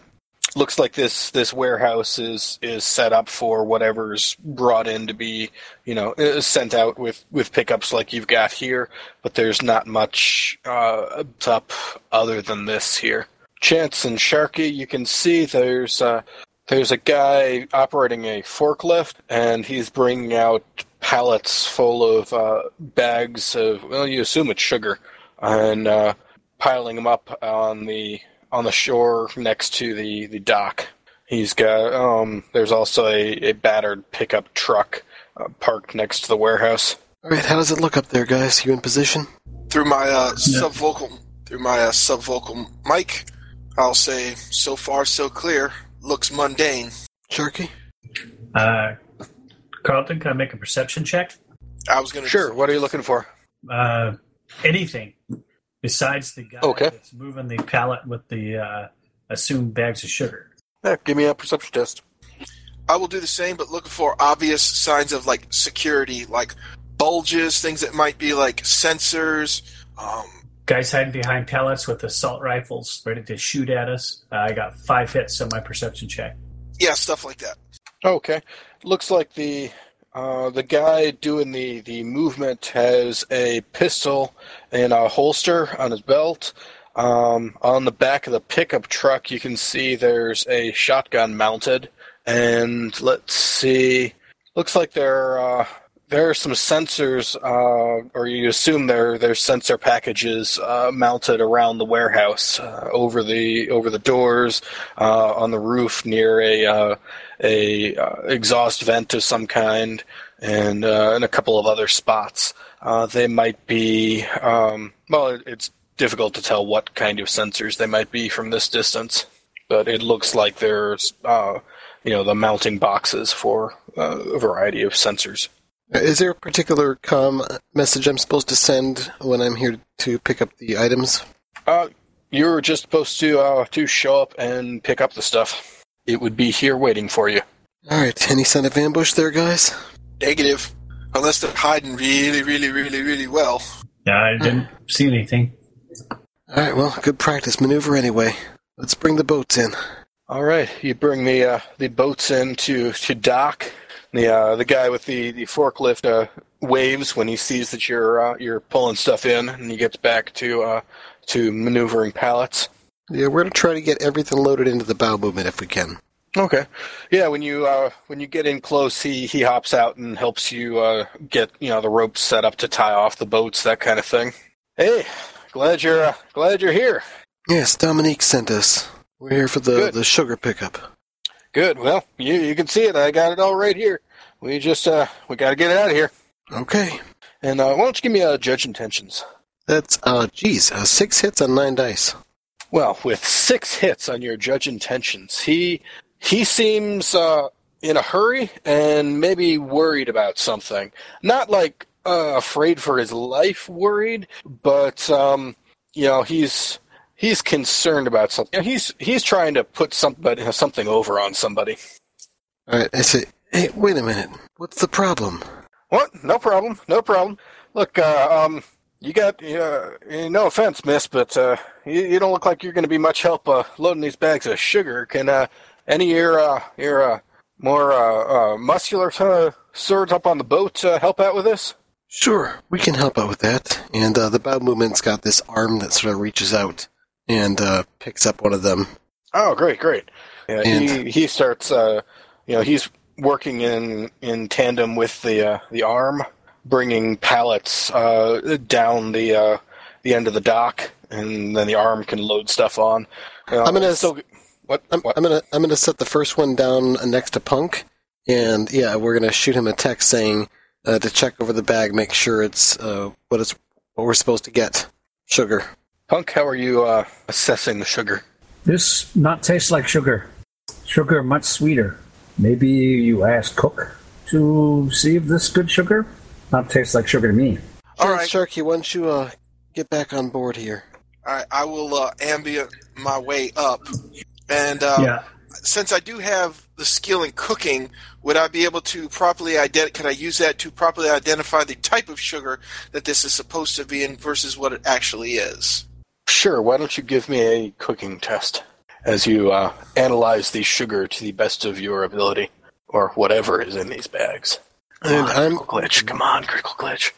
looks like this this warehouse is is set up for whatever's brought in to be you know sent out with with pickups like you've got here but there's not much uh up other than this here. Chance and sharky you can see there's uh there's a guy operating a forklift and he's bringing out pallets full of uh bags of well you assume it's sugar and uh piling them up on the on the shore next to the, the dock. He's got um. There's also a, a battered pickup truck uh, parked next to the warehouse. Alright, how does it look up there, guys? You in position? Through my uh, Yeah. subvocal, through my uh, subvocal mic, I'll say, so far so clear. Looks mundane. Sharky? Uh, Carlton, can I make a perception check? I was gonna Sure. What are you looking for? Uh, anything besides the guy Okay. that's moving the pallet with the uh, assumed bags of sugar. Yeah, give me a perception test. I will do the same, but looking for obvious signs of like security, like bulges, things that might be like sensors. Um, Guys hiding behind pallets with assault rifles ready to shoot at us. Uh, I got five hits on my perception check. yeah, stuff like that. Okay. Looks like the uh, the guy doing the, the movement has a pistol in a holster on his belt. Um, on the back of the pickup truck, you can see there's a shotgun mounted. And let's see, looks like there uh, there are some sensors, uh, or you assume there there's sensor packages uh, mounted around the warehouse, uh, over the over the doors, uh, on the roof near a uh, a uh, exhaust vent of some kind, and and a couple of other spots. They might be um, well. It's difficult to tell what kind of sensors they might be from this distance, but it looks like there's you know the mounting boxes for a variety of sensors. Uh, Is there a particular com message I'm supposed to send when I'm here to pick up the items? Uh, you're just supposed to uh, to show up and pick up the stuff. It would be here waiting for you. Alright, any sign of ambush there, guys? Negative, unless they're hiding really, really, really, really well. Yeah, I didn't see anything. Alright, well, good practice maneuver anyway. Let's bring the boats in. All right, you bring the uh, the boats in to, to dock. The uh, the guy with the, the forklift uh, waves when he sees that you're uh, you're pulling stuff in, and he gets back to uh, to maneuvering pallets. Yeah, we're gonna try to get everything loaded into the bow movement if we can. Okay. Yeah, when you uh, when you get in close, he he hops out and helps you uh, get you know the ropes set up to tie off the boats, that kind of thing. Hey, glad you're uh, glad you're here. Yes, Dominique sent us. We're here for the, Good. the sugar pickup. Good. Well, you you can see it. I got it all right here. We just uh we got to get it out of here. Okay. And uh, why don't you give me a judge intentions? That's uh geez, uh, six hits on nine dice. Well, with six hits on your judge intentions, he he seems uh, in a hurry and maybe worried about something. Not like uh, afraid for his life, worried, but um, you know he's he's concerned about something. He's he's trying to put somebody something over on somebody. Alright, I say hey, wait a minute. What's the problem? What? No problem. No problem. Look, uh, um, you got, uh, no offense, miss, but, uh, you, you don't look like you're going to be much help, uh, loading these bags of sugar. Can, uh, any of your, uh, your, uh, more, uh, uh muscular uh, swords up on the boat, uh, help out with this? Sure, we can help out with that. And uh, the bow movement's got this arm that sort of reaches out and uh, picks up one of them. Oh, great, great. Yeah, he, he starts, uh, you know, he's working in, in tandem with the, uh, the arm, bringing pallets, uh, down the, uh, the end of the dock, and then the arm can load stuff on. Uh, I'm gonna- still, what? I'm, what? I'm gonna I'm gonna set the first one down next to Punk, and yeah, we're gonna shoot him a text saying uh, to check over the bag, make sure it's uh, what it's what we're supposed to get. Sugar. Punk, how are you uh, assessing the sugar? This not tastes like sugar. Sugar much sweeter. Maybe you ask Cook to see if this good sugar. Not tastes like sugar to me. All right, John right. Sharky, why don't you uh, get back on board here? All right, I will uh, ambient my way up, and uh, yeah. since I do have the skill in cooking, would I be able to properly identify? Can I use that to properly identify the type of sugar that this is supposed to be in versus what it actually is? Sure, why don't you give me a cooking test as you uh, analyze the sugar to the best of your ability, or whatever is in these bags. Come And on, I'm Glitch, come on, Crickle Glitch.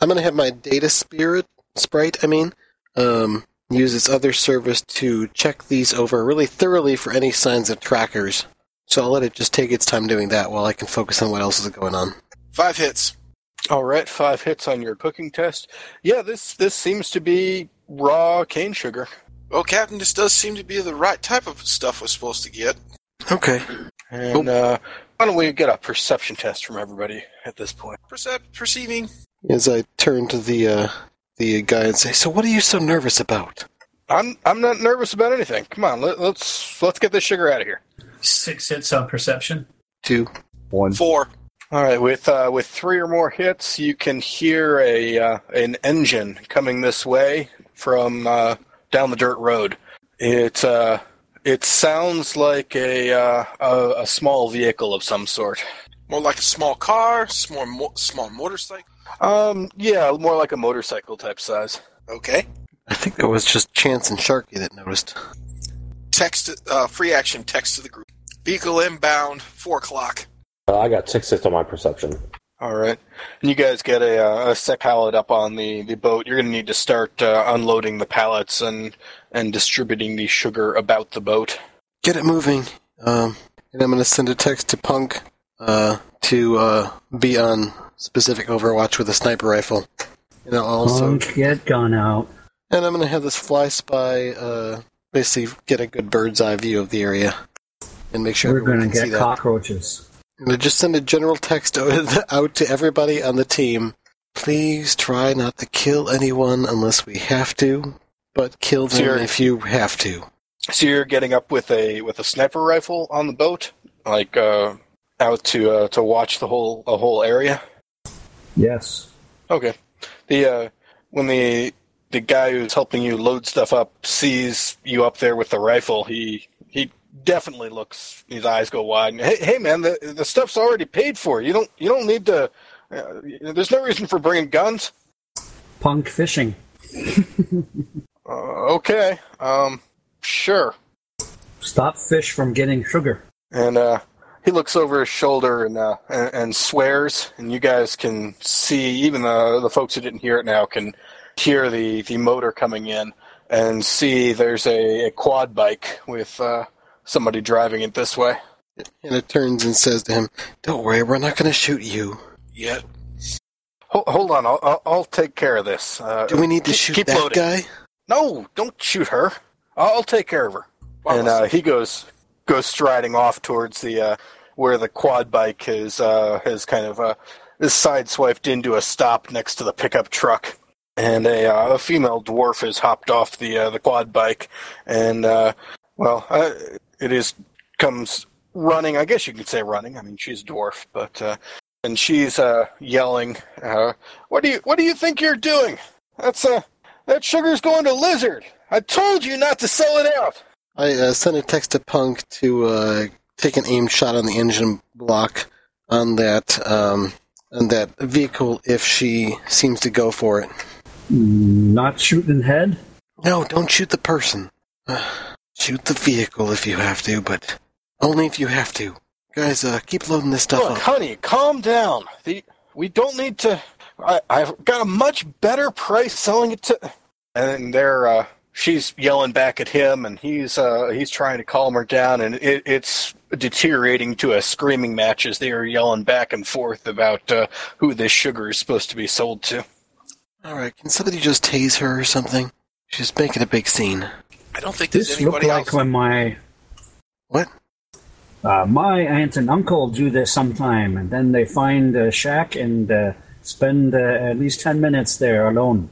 I'm gonna have my data spirit sprite. I mean, um, use its other service to check these over really thoroughly for any signs of trackers. So I'll let it just take its time doing that while I can focus on what else is going on. Five hits. All right, five hits on your cooking test. Yeah, this this seems to be raw cane sugar. Well, Captain, this does seem to be the right type of stuff we're supposed to get. Okay. And uh, why don't we get a perception test from everybody at this point? Percep- perceiving. As I turn to the uh, the guy and say, "So what are you so nervous about?" I'm I'm not nervous about anything. Come on, let, let's let's get this sugar out of here. Six hits on perception. Two. One. Four. All right, with uh, with three or more hits, you can hear a uh, an engine coming this way from uh, down the dirt road. It uh, it sounds like a, uh, a a small vehicle of some sort. More like a small car, small mo- small motorcycle. Um, yeah, more like a motorcycle type size. Okay. I think it was just Chance and Sharky that noticed. Text. Uh, free action. Text to the group. Vehicle inbound. Four o'clock. Uh, I got six hits on my perception. All right, and you guys get a, uh, a sec pallet up on the, the boat. You're going to need to start uh, unloading the pallets and and distributing the sugar about the boat. Get it moving. Um, and I'm gonna send a text to Punk uh, to uh, be on specific Overwatch with a sniper rifle. And I'll also Punk, get gone out. And I'm going to have this fly spy uh, basically get a good bird's eye view of the area and make sure We're going to see get cockroaches. I'm going to just send a general text out to everybody on the team. Please try not to kill anyone unless we have to, but kill them Sure. if you have to. So you're getting up with a with a sniper rifle on the boat, like uh, out to uh, to watch the whole a whole area. Yes. Okay. The uh, when the the guy who's helping you load stuff up sees you up there with the rifle, he he definitely looks. His eyes go wide. And, hey, hey, man, the the stuff's already paid for. You don't you don't need to. Uh, there's no reason for bringing guns. Punk fishing. Uh, okay. Um. Sure. Stop fish from getting sugar. And uh, he looks over his shoulder and, uh, and and swears, and you guys can see even the the folks who didn't hear it now can hear the the motor coming in and see there's a, a quad bike with uh, somebody driving it this way. And it turns and says to him, Don't worry, we're not going to shoot you. Yet. Hold, hold on, I'll, I'll I'll take care of this. Uh, Do we need to keep- shoot keep that loading. guy? No, don't shoot her. I'll, I'll take care of her. Wow, and uh, he goes goes striding off towards the uh, where the quad bike is uh, has kind of uh, is sideswiped into a stop next to the pickup truck, and a, uh, a female dwarf has hopped off the uh, the quad bike, and uh, well, uh, it is comes running. I guess you could say running. I mean, she's a dwarf, but uh, and she's uh, yelling, uh, "What do you what do you think you're doing? That's uh, that sugar's going to lizard. I told you not to sell it out." I uh, sent a text to Punk to uh, take an aim shot on the engine block on that um, on that vehicle if she seems to go for it. Not shooting in head. No, don't shoot the person. Shoot the vehicle if you have to, but only if you have to. Guys, uh, keep loading this stuff Look, up. honey, calm down. The, we don't need to. I, I've got a much better price selling it to. And they're, uh, she's yelling back at him, and he's, uh, he's trying to calm her down, and it, it's deteriorating to a screaming match as they are yelling back and forth about uh, who this sugar is supposed to be sold to. All right, can somebody just tase her or something? She's making a big scene. I don't think there's This looked like else. when my What? uh, my aunt and uncle do this sometime, and then they find a shack and uh, spend uh, at least ten minutes there alone.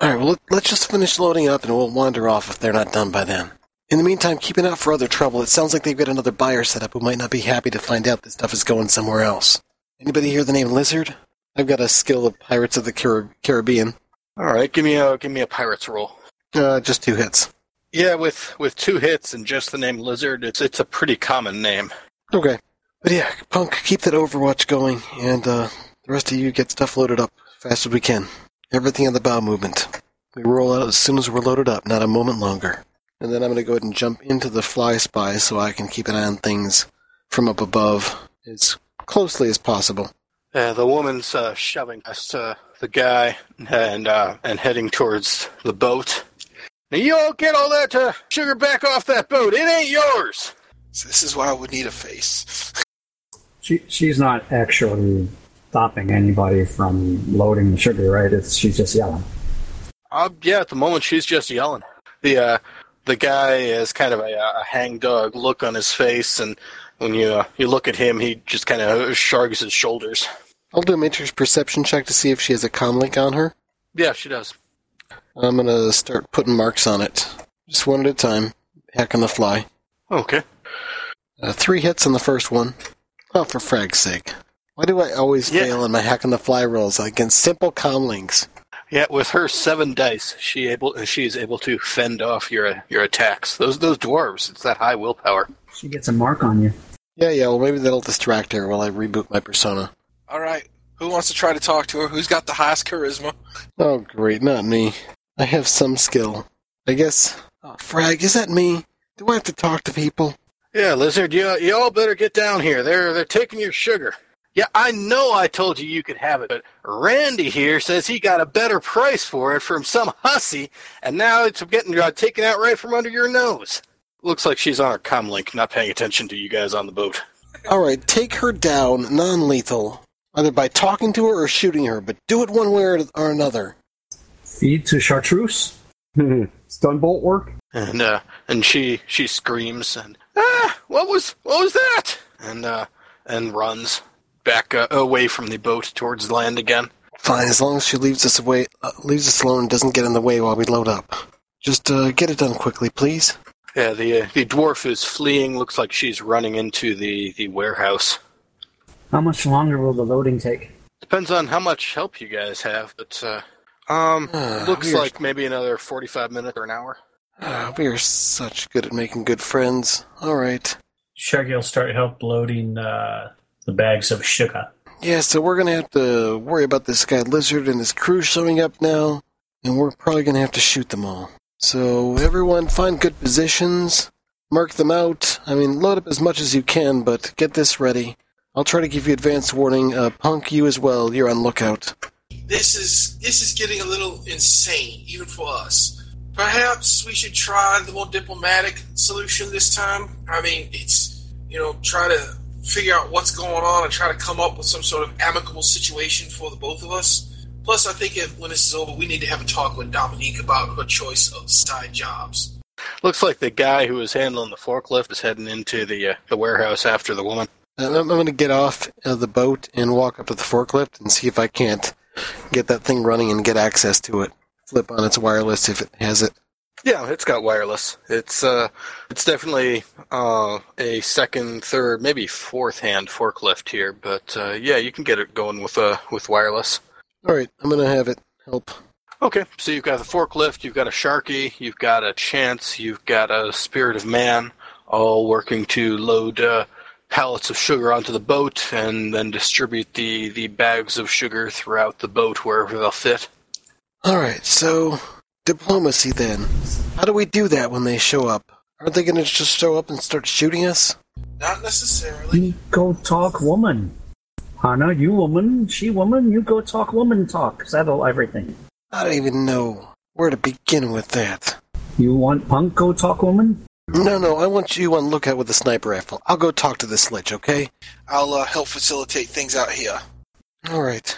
All right, well, let- let's just finish loading up and we'll wander off if they're not done by then. In the meantime, keep an eye out for other trouble. It sounds like they've got another buyer set up who might not be happy to find out this stuff is going somewhere else. Anybody hear the name Lizard? I've got a skill of Pirates of the Car- Caribbean. All right, give me a give me a pirate's roll. Uh, just two hits. Yeah, with with two hits and just the name Lizard, it's it's a pretty common name. Okay. But yeah, Punk, keep that Overwatch going, and uh, the rest of you get stuff loaded up as fast as we can. Everything on the bow movement. We roll out as soon as we're loaded up, not a moment longer. And then I'm going to go ahead and jump into the fly spy so I can keep an eye on things from up above as closely as possible. Uh, the woman's uh, shoving us, uh, the guy and uh, and heading towards the boat. Now you all get all that uh, sugar back off that boat. It ain't yours. So this is why I would need a face. She she's not actually stopping anybody from loading the sugar, right? It's she's just yelling. Uh, yeah, at the moment she's just yelling. The uh, the guy has kind of a, a hangdog look on his face, and when you uh, you look at him, he just kind of shrugs his shoulders. I'll do a matrix perception check to see if she has a comlink on her. Yeah, she does. I'm going to start putting marks on it. Just one at a time. Hack on the fly. Okay. Uh, three hits on the first one. Oh, for frag's sake. Why do I always Yeah. fail in my hack on the fly rolls against simple comlinks? Yeah, with her seven dice, she able she is able to fend off your your attacks. Those those dwarves, it's that high willpower. She gets a mark on you. Yeah, yeah, well, maybe that'll distract her while I reboot my persona. All right. Who wants to try to talk to her? Who's got the highest charisma? Oh, great, not me. I have some skill. I guess. Oh, frag, is that me? Do I have to talk to people? Yeah, lizard, you you all better get down here. They're they're taking your sugar. Yeah, I know I told you you could have it, but Randy here says he got a better price for it from some hussy, and now it's getting uh, taken out right from under your nose. Looks like she's on her comlink, not paying attention to you guys on the boat. Alright, take her down non lethal. Either by talking to her or shooting her, but do it one way or, or another. Feed to chartreuse. Stun bolt work. and uh, and she she screams and ah, what was what was that? And uh, and runs back uh, away from the boat towards land again. Fine, as long as she leaves us away, uh, leaves us alone, and doesn't get in the way while we load up. Just uh, get it done quickly, please. Yeah, the uh, the dwarf is fleeing. Looks like she's running into the the warehouse. How much longer will the loading take? Depends on how much help you guys have, but uh, um, Ah, looks weird. like maybe another forty five minutes or an hour. Ah, we are such good at making good friends. All right. Sharky will start help loading uh, the bags of sugar. Yeah, so we're gonna have to worry about this guy Lizard and his crew showing up now, and we're probably gonna have to shoot them all. So everyone, find good positions mark them out. I mean, load up as much as you can, but get this ready. I'll try to give you advance warning. Uh, Punk, you as well. You're on lookout. This is this is getting a little insane, even for us. Perhaps we should try the more diplomatic solution this time. I mean, it's you know try to figure out what's going on and try to come up with some sort of amicable situation for the both of us. Plus, I think if, when this is over, we need to have a talk with Dominique about her choice of side jobs. Looks like the guy who was handling the forklift is heading into the uh, the warehouse after the woman. And I'm, I'm going to get off of the boat and walk up to the forklift and see if I can't get that thing running and get access to it. Flip on its wireless if it has it. Yeah, it's got wireless. It's uh, it's definitely uh, a second, third, maybe fourth hand forklift here, but uh, yeah, you can get it going with uh, with wireless. All right, I'm going to have it help. Okay, so you've got the forklift, you've got a Sharky, you've got a Chance, you've got a Spirit of Man, all working to load uh, pallets of sugar onto the boat and then distribute the, the bags of sugar throughout the boat wherever they'll fit. All right, so diplomacy then. How do we do that when they show up? Aren't they going to just show up and start shooting us? Not necessarily. You go talk woman. Hana, you woman, she woman, you go talk woman talk. Settle everything. I don't even know where to begin with that. You want punk go talk woman? No, no, I want you on lookout with the sniper rifle. I'll go talk to the sledge, okay? I'll uh, help facilitate things out here. All right.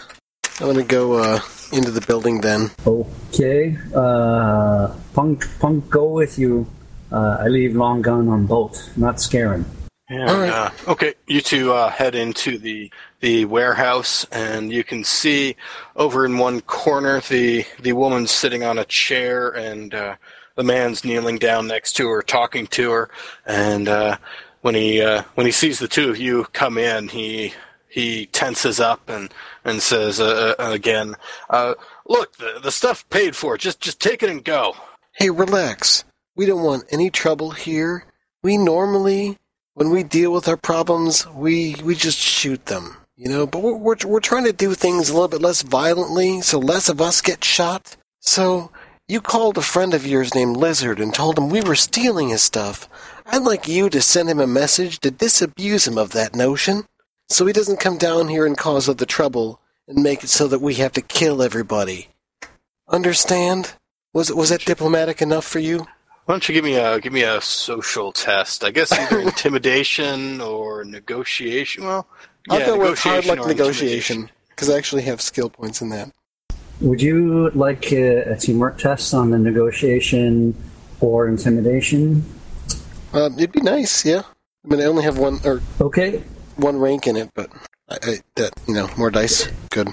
I'm going to go uh, into the building then. Okay. Uh, punk, punk, go with you. Uh, I leave long gun on boat. Not scaring. And, All right. uh, okay, you two uh, head into the the warehouse, and you can see over in one corner the the woman sitting on a chair, and uh, the man's kneeling down next to her, talking to her. And uh, when he uh, when he sees the two of you come in, he he tenses up and and says uh, uh, again, uh, "Look, the the stuff paid for. Just just take it and go." Hey, relax. We don't want any trouble here. We normally, when we deal with our problems, we we just shoot them, you know. But we're we're, we're trying to do things a little bit less violently, so less of us get shot. So you called a friend of yours named Lizard and told him we were stealing his stuff. I'd like you to send him a message to disabuse him of that notion, so he doesn't come down here and cause all the trouble and make it so that we have to kill everybody. Understand? Was was that diplomatic enough for you? Why don't you give me a give me a social test? I guess either intimidation or negotiation. Well, I'll yeah, go with hard luck negotiation because I actually have skill points in that. Would you like a, a teamwork test on the negotiation or intimidation? Um, it'd be nice, yeah. I mean, I only have one or Okay. one rank in it, but I, I, that you know more dice. Good.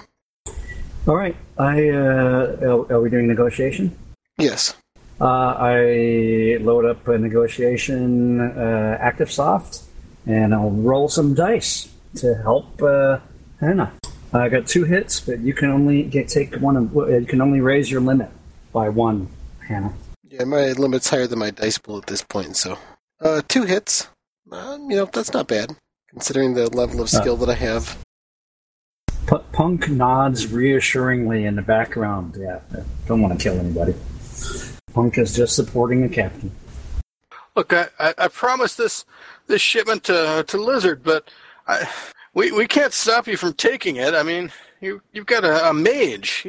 All right. I uh, are, are we doing negotiation? Yes. Uh, I load up a negotiation uh, active soft, and I'll roll some dice to help uh, Hannah. I got two hits, but you can only get take one. Of, uh, you can only raise your limit by one, Hannah. Yeah, my limit's higher than my dice pool at this point, so uh, two hits. Uh, you know that's not bad considering the level of skill that I have. P- Punk nods reassuringly in the background. Yeah, don't want to kill anybody. Punk is just supporting the captain. Look, I, I, I promised this this shipment to to Lizard, but I we we can't stop you from taking it. I mean, you you've got a, a mage.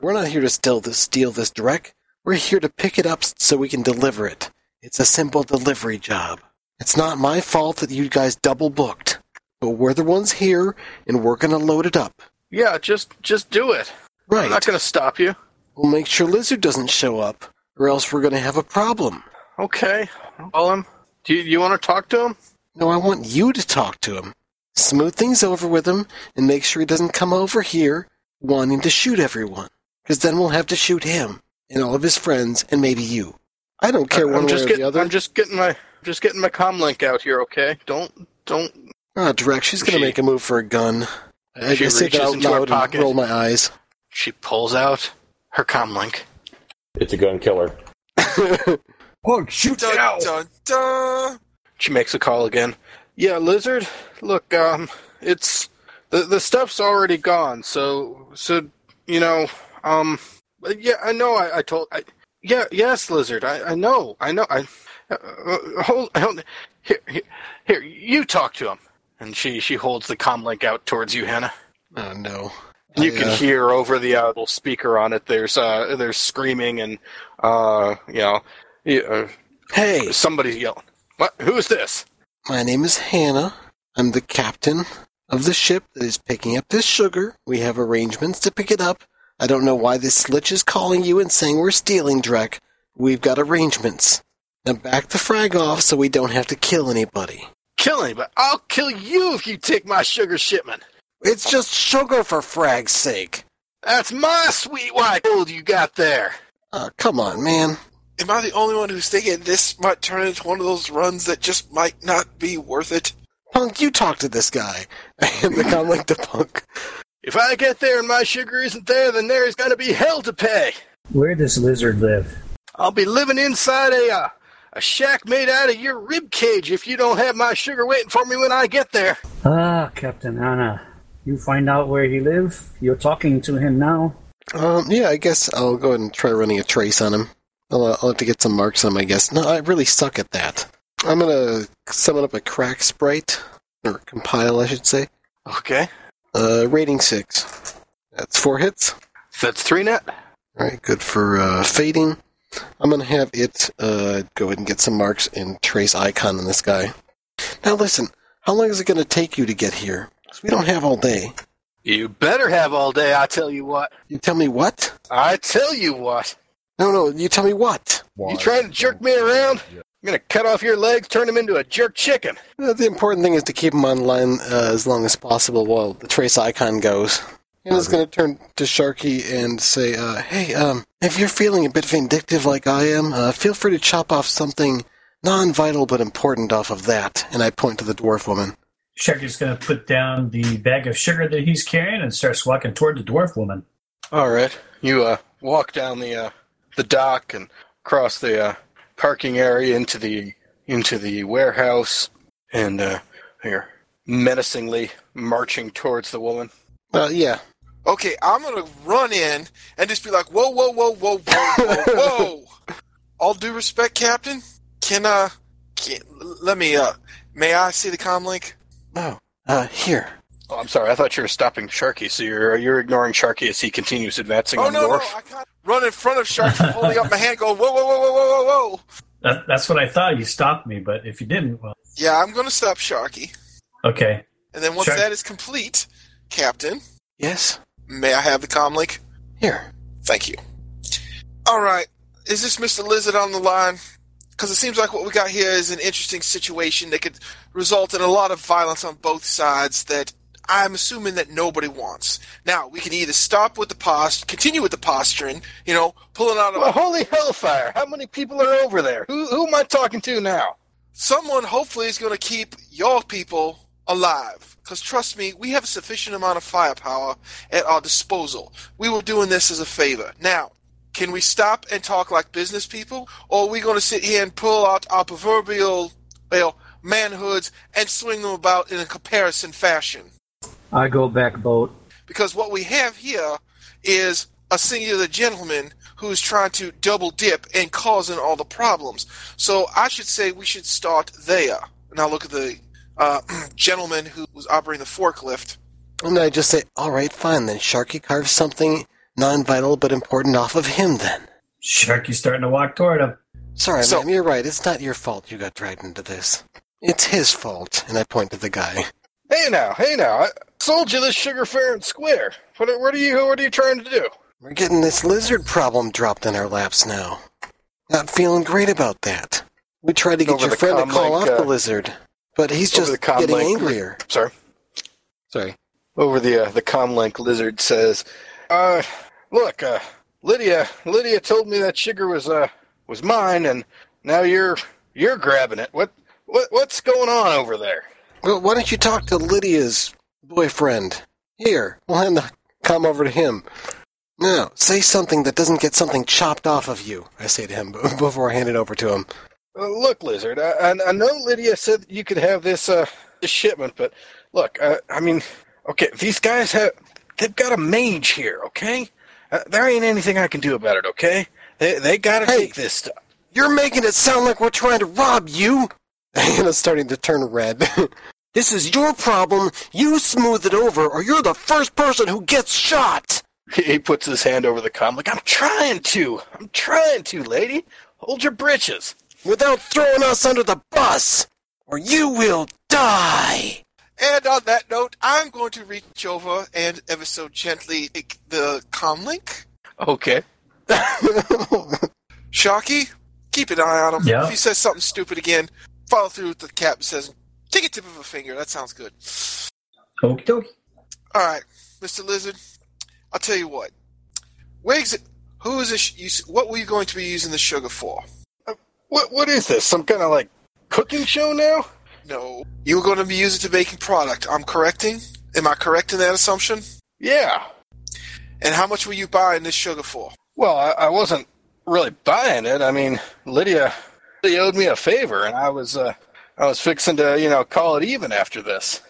We're not here to steal this, steal this direct. We're here to pick it up so we can deliver it. It's a simple delivery job. It's not my fault that you guys double booked, but we're the ones here, and we're gonna load it up. yeah, just just do it. I'm Right. not going to stop you. We'll make sure Lizard doesn't show up, or else we're gonna have a problem. Okay, call him. Um, do you, you want to talk to him? No, I want you to talk to him. Smooth things over with him, and make sure he doesn't come over here wanting to shoot everyone. Because then we'll have to shoot him, and all of his friends, and maybe you. I don't care one I'm way just or getting the other. I'm just getting my just getting my comlink out here. Okay, don't don't. Ah, Direct, she's gonna She- make a move for a gun. I, She I say that reaches out into her loud pocket. and roll my eyes. She pulls out her comlink. It's a gun killer. Punk, shoot Dun, dun, dun. She makes a call again. Yeah, lizard. Look, um, it's the the stuff's already gone. So so you know, um, yeah, I know. I, I told. I, yeah, yes, lizard. I, I know. I know. I uh, uh, hold, hold, here, here, here, you talk to him. And she, she holds the comlink out towards you, Hannah. Oh no. You I, can uh, hear over the uh, little speaker on it. There's uh, there's screaming and uh, you know, yeah, uh, Hey, somebody's yelling. What? Who is this? My name is Hannah. I'm the captain of the ship that is picking up this sugar. We have arrangements to pick it up. I don't know why this slitch is calling you and saying we're stealing, Drek. We've got arrangements. Now back the frag off so we don't have to kill anybody. Kill anybody? I'll kill you if you take my sugar shipment. It's just sugar for frag's sake. That's my sweet white gold you got there. Uh, come on, man. Am I the only one who's thinking this might turn into one of those runs that just might not be worth it? Punk, you talk to this guy. And the comlink to Punk. If I get there and my sugar isn't there, then there's gonna be hell to pay. Where does Lizard live? I'll be living inside a uh, a shack made out of your rib cage if you don't have my sugar waiting for me when I get there. Ah, Captain Anna. You find out where he live? You're talking to him now? Um, yeah, I guess I'll go ahead and try running a trace on him. I'll, uh, I'll have to get some marks on my guess. No, I really suck at that. I'm gonna summon up a crack sprite, or compile, I should say. Okay, Uh, rating six. That's four hits. that's three net. Alright, good for, uh, fading. I'm gonna have it, uh, go ahead and get some marks and trace icon on this guy. Now listen, how long is it gonna take you to get here? 'Cause we don't have all day. You better have all day. I tell you what. You tell me what? I tell you what. No, no, you tell me what? You trying to jerk me around? I'm gonna cut off your legs, turn them into a jerk chicken. Uh, the important thing is to keep him online uh, as long as possible while the trace icon goes. Hannah's going to turn to Sharky and say, uh, "Hey, um, if you're feeling a bit vindictive like I am, uh, feel free to chop off something non-vital but important off of that." And I point to the dwarf woman. Sharky's going to put down the bag of sugar that he's carrying and starts walking toward the dwarf woman. All right. You uh, walk down the uh, the dock and across the uh, parking area into the into the warehouse, and uh, you're menacingly marching towards the woman. Uh, yeah, Okay, I'm gonna run in and just be like, whoa, whoa, whoa, whoa, whoa, whoa, whoa. All due respect, Captain. Can uh, can, let me uh, may I see the comlink? no, uh, here. Oh, I'm sorry. I thought you were stopping Sharky, so you're you're ignoring Sharky as he continues advancing Oh on no, no, dwarf. I can't run in front of Sharky, holding up my hand, going, whoa, whoa, whoa, whoa, whoa, whoa, whoa. That, that's what I thought. You stopped me, but if you didn't, well, Yeah, I'm gonna stop Sharky, okay. and then once Sure. that is complete, Captain, Yes, may I have the comlink? here. Thank you. All right. Is this Mr. Lizard on the line? Because it seems like what we got here is an interesting situation that could result in a lot of violence on both sides that I'm assuming that nobody wants. Now, we can either stop with the post, continue with the posturing, you know, pulling out a Well, holy hellfire! How many people are over there? Who who am I talking to now? someone hopefully is going to keep your people alive. Because trust me, we have a sufficient amount of firepower at our disposal. We were doing this as a favor. Now, can we stop and talk like business people? Or are we going to sit here and pull out our proverbial, well, manhoods and swing them about in a comparison fashion? I go back boat. Because what we have here is a singular gentleman who's trying to double dip and causing all the problems. So I should say we should start there. Now look at the uh, gentleman who was operating the forklift. And I just say, all right, fine, then Sharky carves something non-vital but important off of him then. Sharky's starting to walk toward him. Sorry, So- ma'am, you're right. It's not your fault you got dragged into this. It's his fault. And I point to the guy. Hey now, hey now! I sold you this sugar fair and square. What are, what are you what are you trying to do? We're getting this lizard problem dropped in our laps now. Not feeling great about that. We tried to get Over your friend to call comlink, off the uh, lizard, but he's just the comlink. getting angrier. Sorry. Sorry. Over the uh, the comlink lizard says, "Uh, look, uh, Lydia, Lydia told me that sugar was uh was mine, and now you're you're grabbing it. What what what's going on over there?" Well, why don't you talk to Lydia's boyfriend? Here, we'll hand the come over to him. Now, say something that doesn't get something chopped off of you, I say to him before I hand it over to him. Uh, look, lizard, I, I, I know Lydia said you could have this uh this shipment, but look, uh, I mean, okay, these guys have they've got a mage here, okay? Uh, there ain't anything I can do about it, okay? They they got to Hey. take this stuff. You're making it sound like we're trying to rob you. Hannah's starting to turn red. this is your problem. You smooth it over, or you're the first person who gets shot. He puts his hand over the comm like, I'm trying to. I'm trying to, lady. Hold your britches. Without throwing us under the bus, or you will die. And on that note, I'm going to reach over and ever so gently take the comlink. Okay. Sharky, keep an eye on him. Yeah. If he says something stupid again, follow through with the captain says, take a tip of a finger. That sounds good. Okie dokie. All right, Mr. Lizard, I'll tell you what. Wiggs, who is this? You, what were you going to be using the sugar for? What What is this? Some kind of like cooking show now? No, you were going to be using to making product. I'm correcting. Am I correct in that assumption? Yeah. And how much were you buying this sugar for? Well, I, I wasn't really buying it. I mean, Lydia, Lydia owed me a favor, and I was uh, I was fixing to you know call it even after this.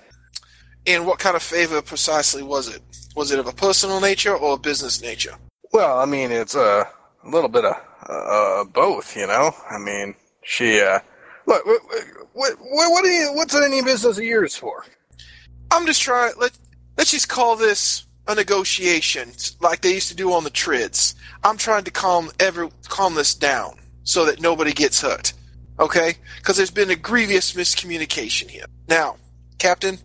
And what kind of favor precisely was it? Was it of a personal nature or a business nature? Well, I mean, it's a little bit of uh, both, you know. I mean, she uh, look, what, what, what, do you, what's any business of yours for? I'm just trying. Let Let's just call this a negotiation, like they used to do on the trids. I'm trying to calm every calm this down so that nobody gets hurt. Okay? Because there's been a grievous miscommunication here. Now, Captain,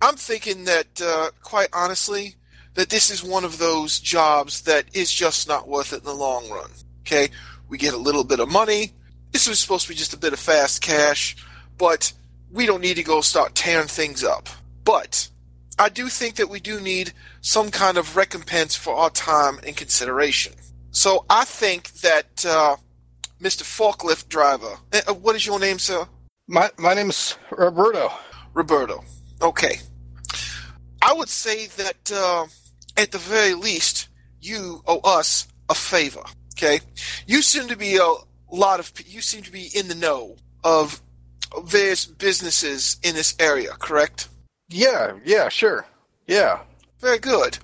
I'm thinking that, uh, quite honestly, that this is one of those jobs that is just not worth it in the long run. Okay? We get a little bit of money. This was supposed to be just a bit of fast cash, but we don't need to go start tearing things up. But I do think that we do need some kind of recompense for our time and consideration. So I think that uh, Mr. Forklift Driver, uh, what is your name, sir? My my name's Roberto. Roberto. Okay. I would say that uh, at the very least, you owe us a favor. Okay, you seem to be a lot of you seem to be in the know of various businesses in this area, correct? Yeah, yeah, sure, yeah. Very good.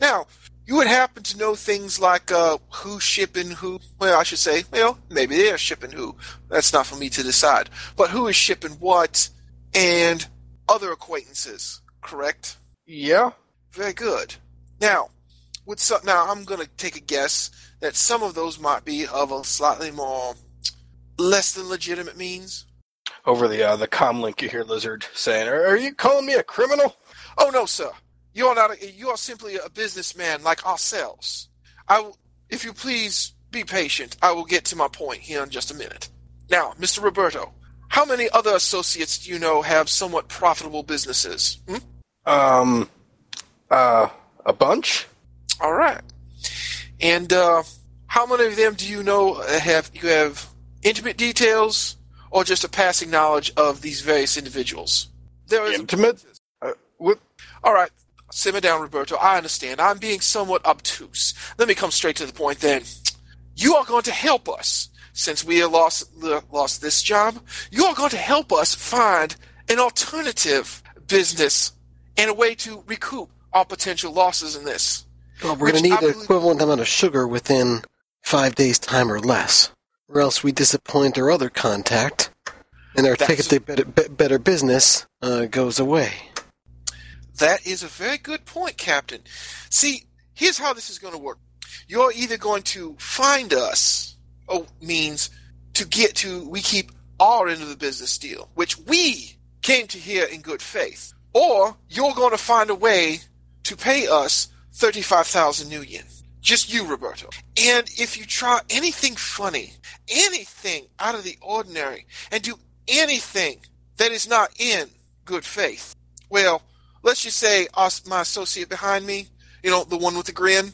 Now, you would happen to know things like uh, who's shipping who. Well, I should say, well, maybe they're shipping who. That's not for me to decide. But who is shipping what, and other acquaintances, correct? Yeah. Very good. Now, with some, now I'm going to take a guess that some of those might be of a slightly more less than legitimate means. Over the uh, the comlink, you hear Lizard saying, "Are, are you calling me a criminal?" Oh no, sir. You are not. A, you are simply a businessman like ourselves. I, if you please be patient, I will get to my point here in just a minute. Now, Mr. Roberto, how many other associates do you know have somewhat profitable businesses? Hmm? Um, uh, a bunch. All right. And uh, how many of them do you know uh, have you have intimate details or just a passing knowledge of these various individuals? There is Intimate? Uh? All right, simmer down, Roberto. I understand. I'm being somewhat obtuse. Let me come straight to the point then. You are going to help us since we have lost lost this job. You are going to help us find an alternative business and a way to recoup our potential losses in this. Well, we're going to need the equivalent amount of sugar within five days' time or less, or else we disappoint our other contact, and our ticket to better, better business uh, goes away. That is a very good point, Captain. See, here's how this is going to work. You're either going to find us, oh, means to get to, we keep our end of the business deal, which we came to here in good faith, or you're going to find a way to pay us 35,000 nuyen. Just you, Roberto. And if you try anything funny, anything out of the ordinary, and do anything that is not in good faith, well, let's just say us, my associate behind me, you know, the one with the grin,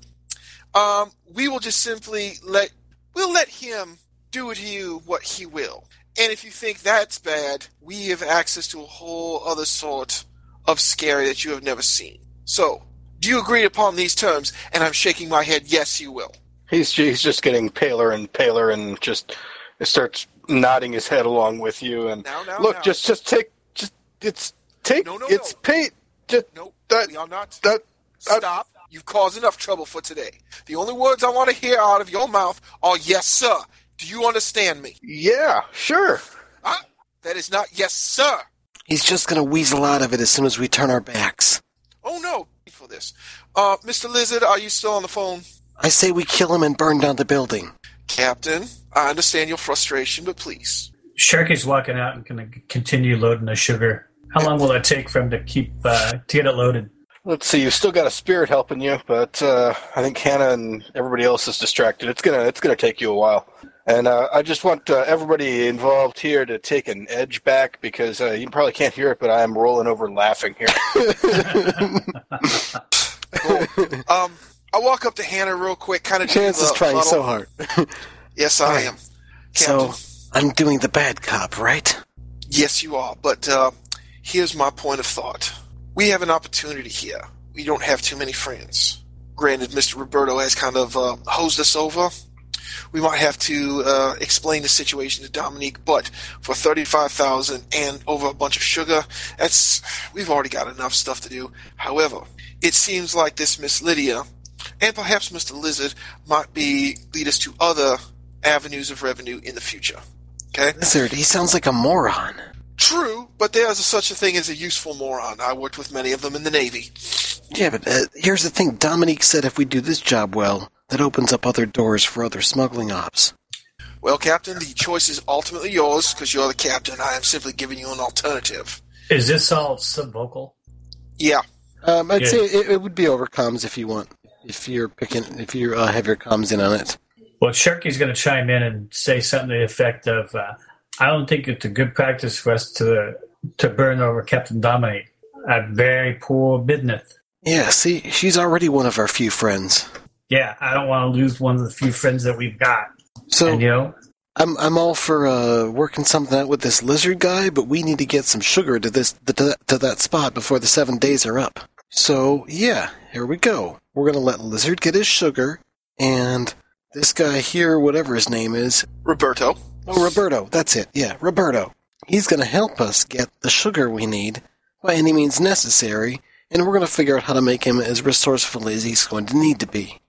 um, we will just simply let, we'll let him do to you what he will. And if you think that's bad, we have access to a whole other sort of scary that you have never seen. So, do you agree upon these terms? And I'm shaking my head, yes, you will. He's he's just getting paler and paler, and just starts nodding his head along with you. And Now, now, look, now. just just take just it's take No, no, it's no. pay just Nope, that we are not. that that- Stop. You've caused enough trouble for today. The only words I want to hear out of your mouth are yes, sir. Do you understand me? Yeah, sure. Huh? That is not yes, sir. He's just gonna weasel out of it as soon as we turn our backs. Oh no, for this. Uh, Mr. Lizard, are you still on the phone? I say we kill him and burn down the building. Captain, I understand your frustration, but please. Sharky's walking out and going to continue loading the sugar. How long will it take for him to keep uh, to get it loaded? Let's see. You've still got a spirit helping you, but uh, I think Hannah and everybody else is distracted. It's gonna it's gonna take you a while. And uh, I just want uh, everybody involved here to take an edge back because uh, you probably can't hear it, but I am rolling over laughing here. Um, I walk up to Hannah real quick, kind of. Chance is trying so hard. Yes, I am. Captain. So I'm doing the bad cop, right? Yes, you are. But uh, here's my point of thought. We have an opportunity here. We don't have too many friends. Granted, Mr. Roberto has kind of uh, hosed us over. We might have to uh, explain the situation to Dominique, but for thirty-five thousand and over a bunch of sugar, that's we've already got enough stuff to do. However, it seems like this Miss Lydia and perhaps Mr. Lizard might be lead us to other avenues of revenue in the future. Okay. Lizard, he sounds like a moron. True, but there's a, such a thing as a useful moron. I worked with many of them in the Navy. Yeah, but uh, here's the thing. Dominique said if we do this job well, that opens up other doors for other smuggling ops. Well, Captain, the choice is ultimately yours because you're the captain. I am simply giving you an alternative. Is this all subvocal? Yeah. Um, I'd Yeah. say it, it would be over comms if you want. If you're picking, if you uh, have your comms in on it. Well, Sharky's going to chime in and say something to the effect of, uh, "I don't think it's a good practice for us to to burn over Captain Dominique. A very poor business. Yeah, see, she's already one of our few friends. Yeah, I don't want to lose one of the few friends that we've got. So and you know, I'm I'm all for uh, working something out with this lizard guy, but we need to get some sugar to this to, that- to that spot before the seven days are up. So yeah, here we go. We're gonna let lizard get his sugar, and this guy here, whatever his name is, Roberto. Oh Roberto, that's it. Yeah, Roberto. He's gonna help us get the sugar we need by any means necessary, and we're gonna figure out how to make him as resourceful as he's going to need to be.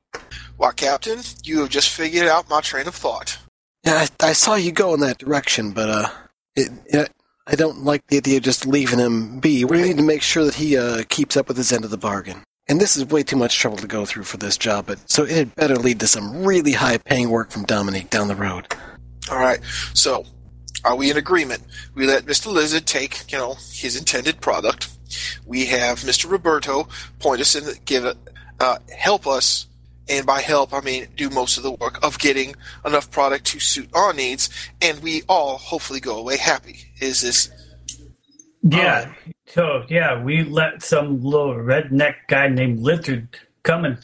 Why, Captain, you have just figured out my train of thought. Yeah, I, I saw you go in that direction, but uh, it, it, I don't like the idea of just leaving him be. We need to make sure that he uh, keeps up with his end of the bargain. And this is way too much trouble to go through for this job, but so it had better lead to some really high-paying work from Dominique down the road. All right. So, are we in agreement? We let Mr. Lizard take, you know, his intended product. We have Mr. Roberto point us in, give uh, help us, and by help I mean do most of the work of getting enough product to suit our needs, and we all hopefully go away happy. Is this? yeah. So yeah, we let some little redneck guy named Lizard come and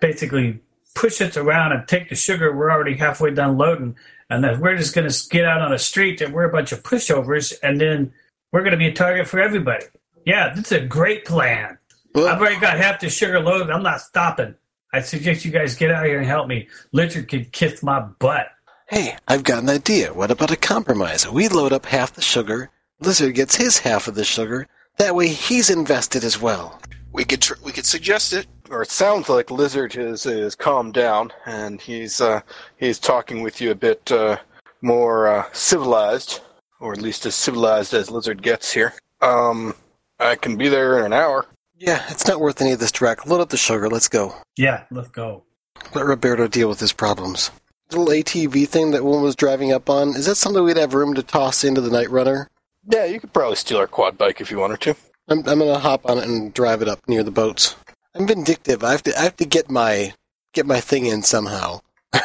basically push us around and take the sugar. We're already halfway done loading, and then we're just going to get out on the street and we're a bunch of pushovers, and then we're going to be a target for everybody. Yeah, that's a great plan. I've already got half the sugar loaded. I'm not stopping. I suggest you guys get out here and help me. Lizard can kiss my butt. Hey, I've got an idea. What about a compromise? We load up half the sugar, Lizard gets his half of the sugar. That way he's invested as well. We could tr- we could suggest it. or it sounds like Lizard is is calmed down and he's uh, he's talking with you a bit uh, more uh, civilized, or at least as civilized as Lizard gets here. Um, I can be there in an hour. Yeah, it's not worth any of this drek. Load up the sugar. Let's go. Yeah, let's go. Let Roberto deal with his problems. The little ATV thing that one was driving up on, is that something we'd have room to toss into the Night Runner? Yeah, you could probably steal our quad bike if you wanted to. I'm, I'm gonna hop on it and drive it up near the boats. I'm vindictive. I have to I have to get my get my thing in somehow. I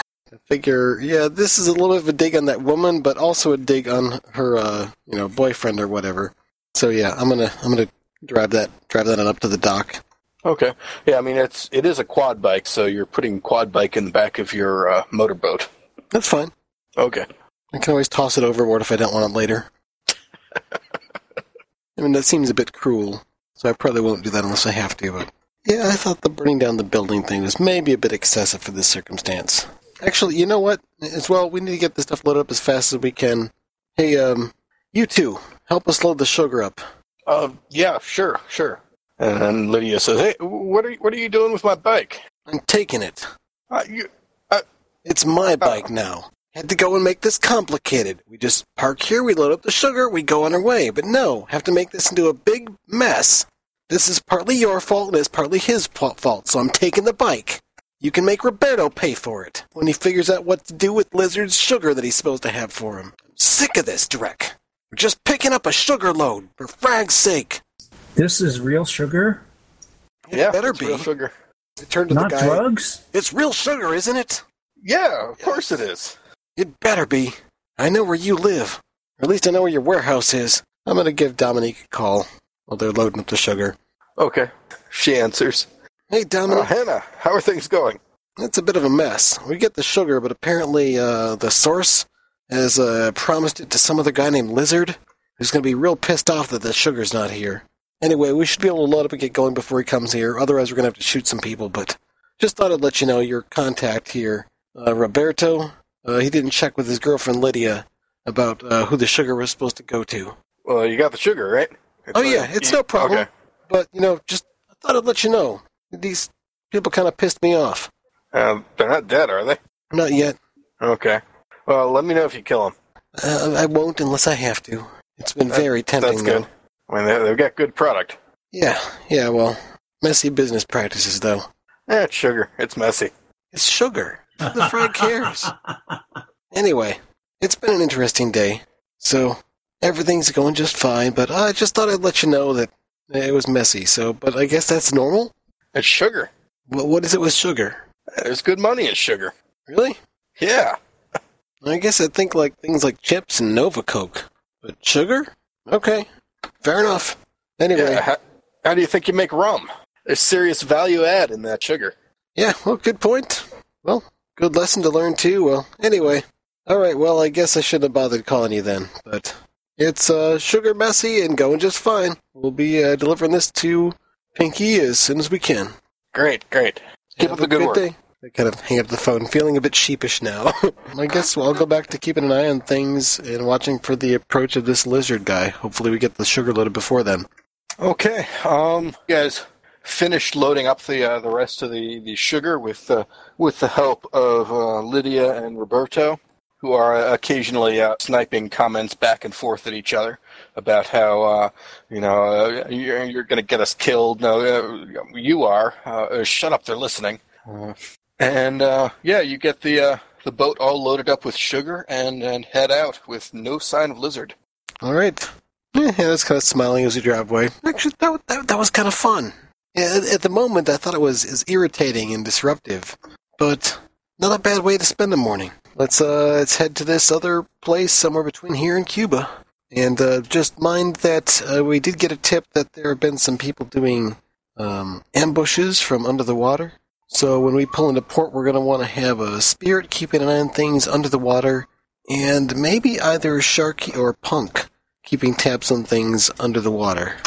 figure, yeah, this is a little bit of a dig on that woman, but also a dig on her, uh, you know, boyfriend or whatever. So yeah, I'm gonna I'm gonna drive that drive that up to the dock. Okay. Yeah, I mean it's it is a quad bike, so you're putting quad bike in the back of your uh, motorboat. That's fine. Okay. I can always toss it overboard if I don't want it later. I mean, that seems a bit cruel, so I probably won't do that unless I have to, but. Yeah, I thought the burning down the building thing was maybe a bit excessive for this circumstance. Actually, you know what? As well, we need to get this stuff loaded up as fast as we can. Hey, um, you two, help us load the sugar up. Uh, yeah, sure, sure. And then Lydia says, "Hey, what are you, what are you doing with my bike?" I'm taking it. Uh, you, It's my bike now. Had to go and make this complicated. We just park here, we load up the sugar, we go on our way. But no, have to make this into a big mess. This is partly your fault and it's partly his fault, so I'm taking the bike. You can make Roberto pay for it when he figures out what to do with Lizard's sugar that he's supposed to have for him. I'm sick of this, Drek. We're just picking up a sugar load, for frag's sake. This is real sugar, It yeah, better it's be. real sugar. I turned to not the guy. drugs. It's real sugar, isn't it? Yeah, of course it is. It better be. I know where you live. Or at least I know where your warehouse is. I'm gonna give Dominique a call while they're loading up the sugar. Okay. She answers. Hey, Oh, Dominique, Hannah, how are things going? it's a bit of a mess. We get the sugar, but apparently uh, the source has uh, promised it to some other guy named Lizard, who's gonna be real pissed off that the sugar's not here. Anyway, we should be able to load up and get going before he comes here. Otherwise, we're gonna have to shoot some people. But just thought I'd let you know your contact here, uh, Roberto. Uh, he didn't check with his girlfriend Lydia about uh, who the sugar was supposed to go to. Well, you got the sugar, right? It's Oh, yeah, it's no problem. Okay. But you know, just I thought I'd let you know. These people kind of pissed me off. Uh, they're not dead, are they? Not yet. Okay. Well, let me know if you kill them. Uh, I won't unless I have to. It's been That- very tempting, That's good. though. I mean, they, they've got good product. Yeah, yeah. Well, messy business practices, though. Eh, it's sugar. It's messy. It's sugar. The frag cares? Anyway, it's been an interesting day. So everything's going just fine. But I just thought I'd let you know that it was messy. So, but I guess that's normal. It's sugar. What, what is it with sugar? There's good money in sugar. Really? Yeah. I guess I'd think like things like chips and Nova Coke. But sugar? Okay. Fair enough. Anyway, yeah, How, how do you think you make rum? There's serious value add in that sugar. Yeah. Well, good point. Well, good lesson to learn too. Well, anyway. Alright, well, I guess I shouldn't have bothered calling you then. But it's uh, sugar messy and going just fine. We'll be uh, delivering this to Pinky as soon as we can. Great, great. Keep Have up the a good work. Day. I kind of hang up the phone, feeling a bit sheepish now. I guess I'll go back to keeping an eye on things and watching for the approach of this lizard guy. Hopefully, we get the sugar loaded before then. Okay. Um, you guys finished loading up the uh, the rest of the, the sugar with uh, with the help of uh, Lydia and Roberto, who are occasionally uh, sniping comments back and forth at each other about how uh, you know uh, you're, you're going to get us killed. No, uh, you are. Uh, uh, shut up! They're listening. Uh, and uh, yeah, you get the uh, the boat all loaded up with sugar and and head out with no sign of lizard. All right. Yeah, I was kind of smiling as you drive away. Actually, that, that, that was kind of fun. At the moment, I thought it was is irritating and disruptive, but not a bad way to spend a morning. Let's uh, let's head to this other place somewhere between here and Cuba, and uh, just mind that uh, we did get a tip that there have been some people doing um, ambushes from under the water. So when we pull into port, we're going to want to have a spirit keeping an eye on things under the water, and maybe either Sharky or Punk keeping tabs on things under the water.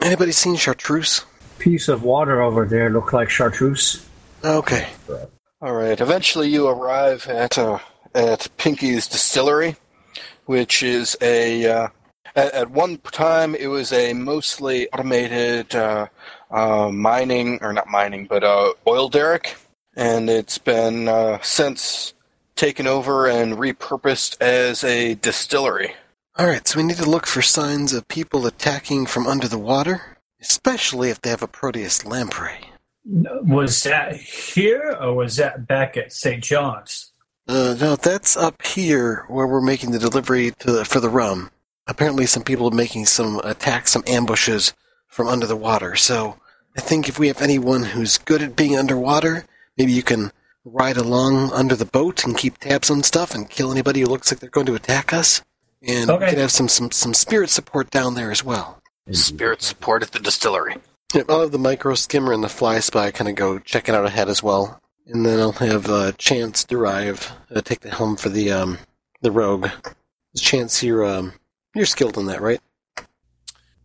Anybody seen Chartreuse? Piece of water over there look like chartreuse. Okay. All right. Eventually, you arrive at uh, at Pinky's distillery, which is a uh, at, at one time it was a mostly automated uh, uh, mining or not mining, but uh, oil derrick, and it's been uh, since taken over and repurposed as a distillery. All right, so we need to look for signs of people attacking from under the water, especially if they have a Proteus lamprey. Was that here or was that back at St. John's? Uh, no, that's up here where we're making the delivery to the, for the rum. Apparently, some people are making some attacks, some ambushes from under the water. So, I think if we have anyone who's good at being underwater, maybe you can ride along under the boat and keep tabs on stuff and kill anybody who looks like they're going to attack us. And we Okay. could have some, some, some spirit support down there as well. Spirit support at the distillery. Yeah, I'll have the micro skimmer and the fly spy kind of go checking out ahead as well, and then I'll have uh, Chance derive uh, take the helm for the um the rogue. Chance, you're um you're skilled in that, right?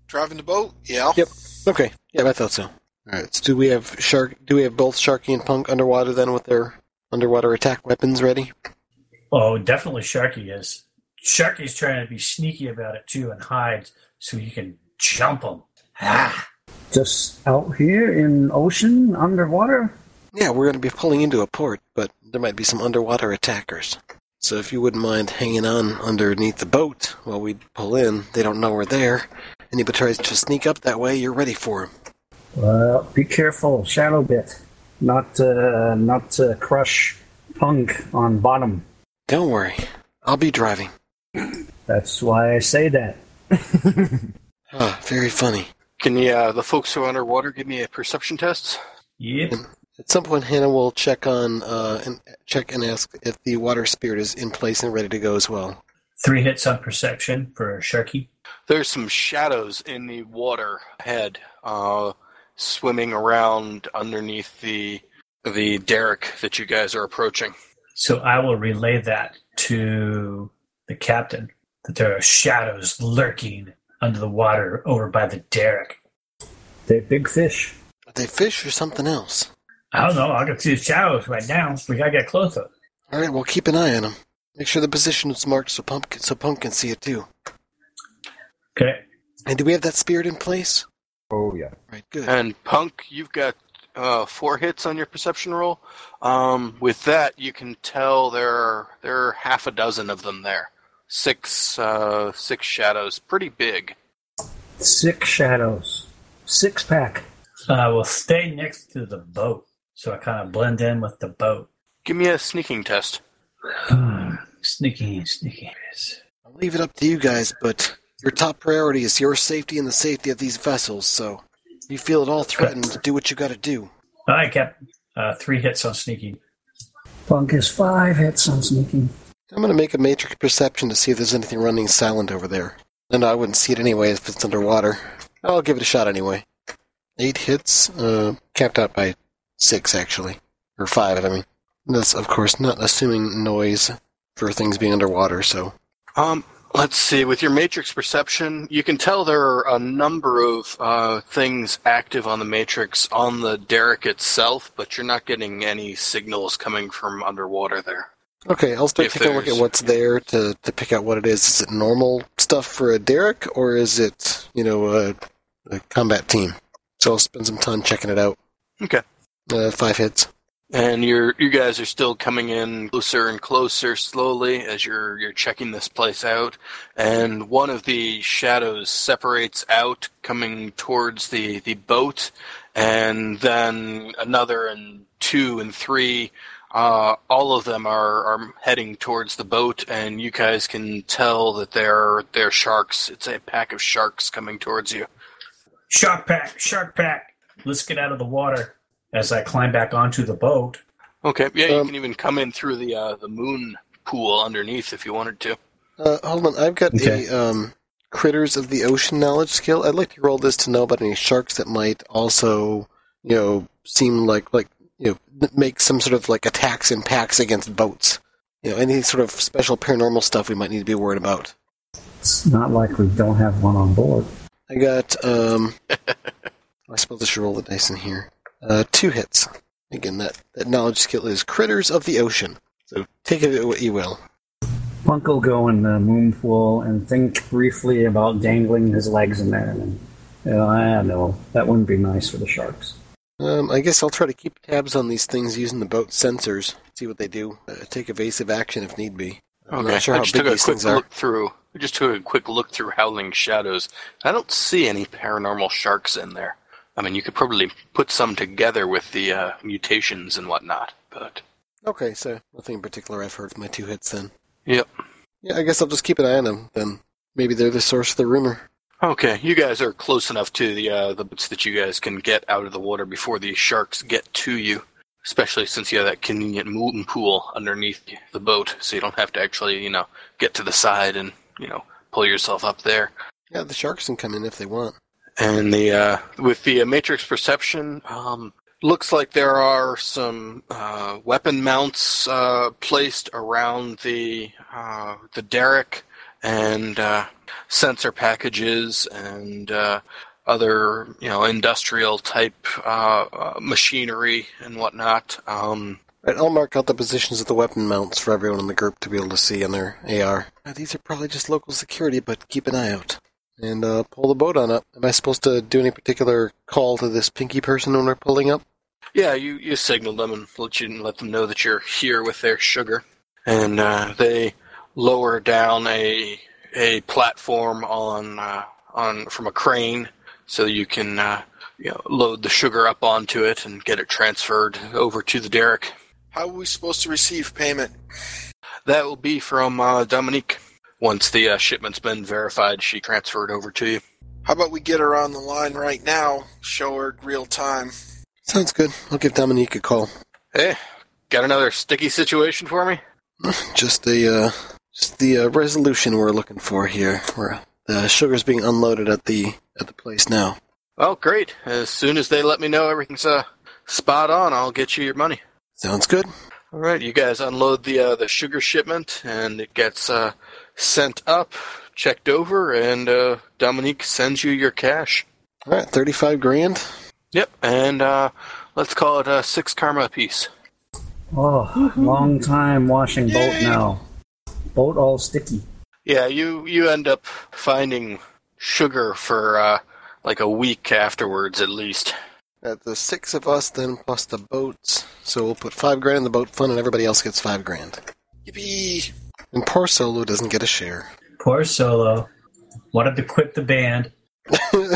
Driving the boat? Yeah. Yep. Okay. Yeah, I thought so. All right. So do we have shark? Do we have both Sharky and Punk underwater then with their underwater attack weapons ready? Oh, definitely Sharky is. Sharky's trying to be sneaky about it too and hide so he can jump them. Ah. Just out here in ocean underwater. Yeah, we're going to be pulling into a port, but there might be some underwater attackers. So if you wouldn't mind hanging on underneath the boat while we pull in, they don't know we're there. Anybody tries to sneak up that way, you're ready for 'em. Well, be careful, shadow bit, not uh, not uh, crush punk on bottom. Don't worry, I'll be driving. That's why I say that. Ah, very funny. Can the uh, the folks who are underwater give me a perception test? Yep. At some point, Hannah will check on uh, and check and ask if the water spirit is in place and ready to go as well. Three hits on perception for Sharky. There's some shadows in the water ahead, uh, swimming around underneath the the derrick that you guys are approaching. So I will relay that to the captain that there are shadows lurking under the water over by the derrick. They're big fish. Are they fish or something else? I don't know. I can see the shadows right now. We gotta get closer. All right, well, keep an eye on them. Make sure the position is marked so Punk so Punk can see it too. Okay. And do we have that spirit in place? Oh yeah. Right, good. And Punk, you've got uh, four hits on your perception roll. Um, with that, you can tell there are, there are half a dozen of them there. Six uh, six shadows, pretty big. Six shadows. Six pack. I will stay next to the boat, so I kind of blend in with the boat. Give me a sneaking test. sneaking, sneaking. I'll leave it up to you guys, but your top priority is your safety and the safety of these vessels. So, if you feel at all threatened, do what you got to do. All right, Cap. Uh, three hits on sneaking. Punk is five hits on sneaking. I'm going to make a matrix perception to see if there's anything running silent over there. And I wouldn't see it anyway if it's underwater. I'll give it a shot anyway. Eight hits, uh, capped out by six actually, or five. I mean, that's of course not assuming noise for things being underwater. So Um, let's see. With your matrix perception, you can tell there are a number of uh, things active on the matrix on the derrick itself, but you're not getting any signals coming from underwater there. Okay, I'll start If taking a look at what's there to to pick out what it is. Is it normal stuff for a derrick, or is it you know a, a combat team? So I'll spend some time checking it out. Okay. Uh, five hits. And you're you guys are still coming in closer and closer slowly as you're you're checking this place out. And one of the shadows separates out, coming towards the the boat, and then another and two and three. Uh, all of them are, are heading towards the boat, and you guys can tell that they're they're sharks. It's a pack of sharks coming towards you. Shark pack, shark pack. Let's get out of the water as I climb back onto the boat. Okay, yeah, you Um, can even come in through the uh, the moon pool underneath if you wanted to. Uh, hold on, I've got Okay. a um, critters of the ocean knowledge skill. I'd like to roll this to know about any sharks that might also, you know, seem like like you know make some sort of like attacks and packs against boats. You know, any sort of special paranormal stuff we might need to be worried about. It's not like we don't have one on board. I got um, I suppose I should roll the dice in here. Uh, two hits. Again, that that knowledge skill is critters of the ocean. So take of it what you will. Punk will go in the moon pool and think briefly about dangling his legs in there. And, you know, I don't know. That wouldn't be nice for the sharks. Um, I guess I'll try to keep tabs on these things using the boat sensors. See what they do. Uh, take evasive action if need be. I'm Okay, not sure I how just big took a these quick things are. look through. I just took a quick look through Howling Shadows. I don't see any paranormal sharks in there. I mean, you could probably put some together with the uh, mutations and whatnot, but Okay, so nothing in particular I've heard my two hits then. yep. Yeah, I guess I'll just keep an eye on them then. Maybe they're the source of the rumor. Okay, you guys are close enough to the uh, the boats that you guys can get out of the water before the sharks get to you. Especially since you have that convenient moon pool underneath the boat, so you don't have to actually, you know, get to the side and you know pull yourself up there. Yeah, the sharks can come in if they want. And the uh, with the uh, matrix perception, um, looks like there are some uh, weapon mounts uh, placed around the uh, the derrick, and uh, sensor packages and uh, other you know industrial type uh, uh, machinery and whatnot. Um, Right, I'll mark out the positions of the weapon mounts for everyone in the group to be able to see on their AR. Uh, these are probably just local security, but keep an eye out. And uh, pull the boat on up. Am I supposed to do any particular call to this pinky person when we're pulling up? yeah, you, you signal them and let you let them know that you're here with their sugar. and uh, they lower down a a platform on uh, on from a crane so you can uh, you know, load the sugar up onto it and get it transferred over to the derrick. How are we supposed to receive payment? That will be from uh, Dominique. Once the uh, shipment's been verified, she transferred over to you. How about we get her on the line right now? Show her real time. Sounds good. I'll give Dominique a call. Hey, got another sticky situation for me? Just a uh, just the uh, resolution we're looking for here. Where the sugar's being unloaded at the at the place now. Oh, great! As soon as they let me know everything's uh, spot on, I'll get you your money. Sounds good. All right, you guys unload the uh, the sugar shipment, and it gets uh, sent up, checked over, and uh, Dominique sends you your cash. All right, thirty-five grand. Yep, and uh, let's call it uh, six karma apiece. Oh, long time washing boat now. Boat all sticky. Yeah, you you end up finding sugar for uh, like a week afterwards, at least. At the six of us, then plus the boats. So we'll put five grand in the boat fund, and everybody else gets five grand. Yippee! And poor Solo doesn't get a share. Poor Solo. Wanted to quit the band. Uh,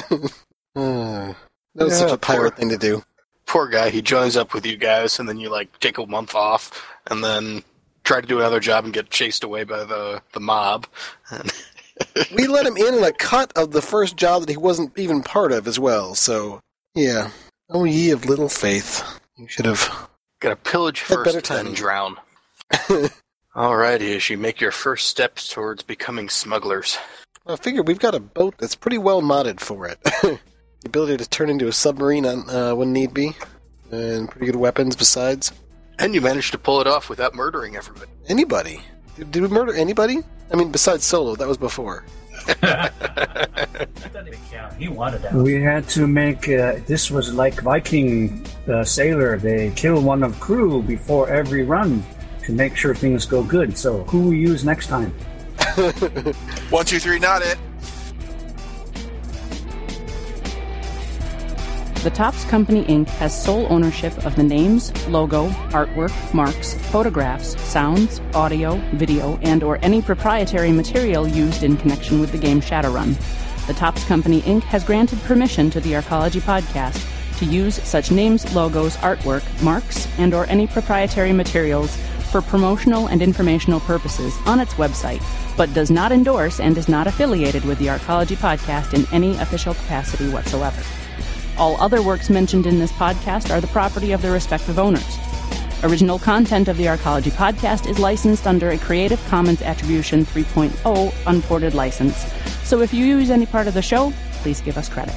that was Yeah, such a pirate poor- thing to do. Poor guy, he joins up with you guys, and then you like take a month off, and then try to do another job and get chased away by the the mob. We let him in in a cut of the first job that he wasn't even part of as well. So yeah. Oh, ye of little faith. You should have. Gotta pillage Had better first, then drown. Alrighty, as you make your first steps towards becoming smugglers. I figure we've got a boat that's pretty well modded for it. the ability to turn into a submarine on, uh, when need be, and pretty good weapons besides. And you managed to pull it off without murdering everybody. Anybody? Did, did we murder anybody? I mean, besides Solo, that was before. That didn't even count. He wanted out. We had to make uh, this was like Viking uh, sailor. They kill one of crew before every run to make sure things go good. So who we use next time? One, two, three, not it. The Topps Company Inc. has sole ownership of the names, logo, artwork, marks, photographs, sounds, audio, video, and or any proprietary material used in connection with the game Shadowrun. The Topps Company Inc. has granted permission to the Arcology podcast to use such names, logos, artwork, marks, and or any proprietary materials for promotional and informational purposes on its website, but does not endorse and is not affiliated with the Arcology podcast in any official capacity whatsoever. All other works mentioned in this podcast are the property of their respective owners. Original content of the Arcology podcast is licensed under a Creative Commons Attribution 3.0 unported license. So if you use any part of the show, please give us credit.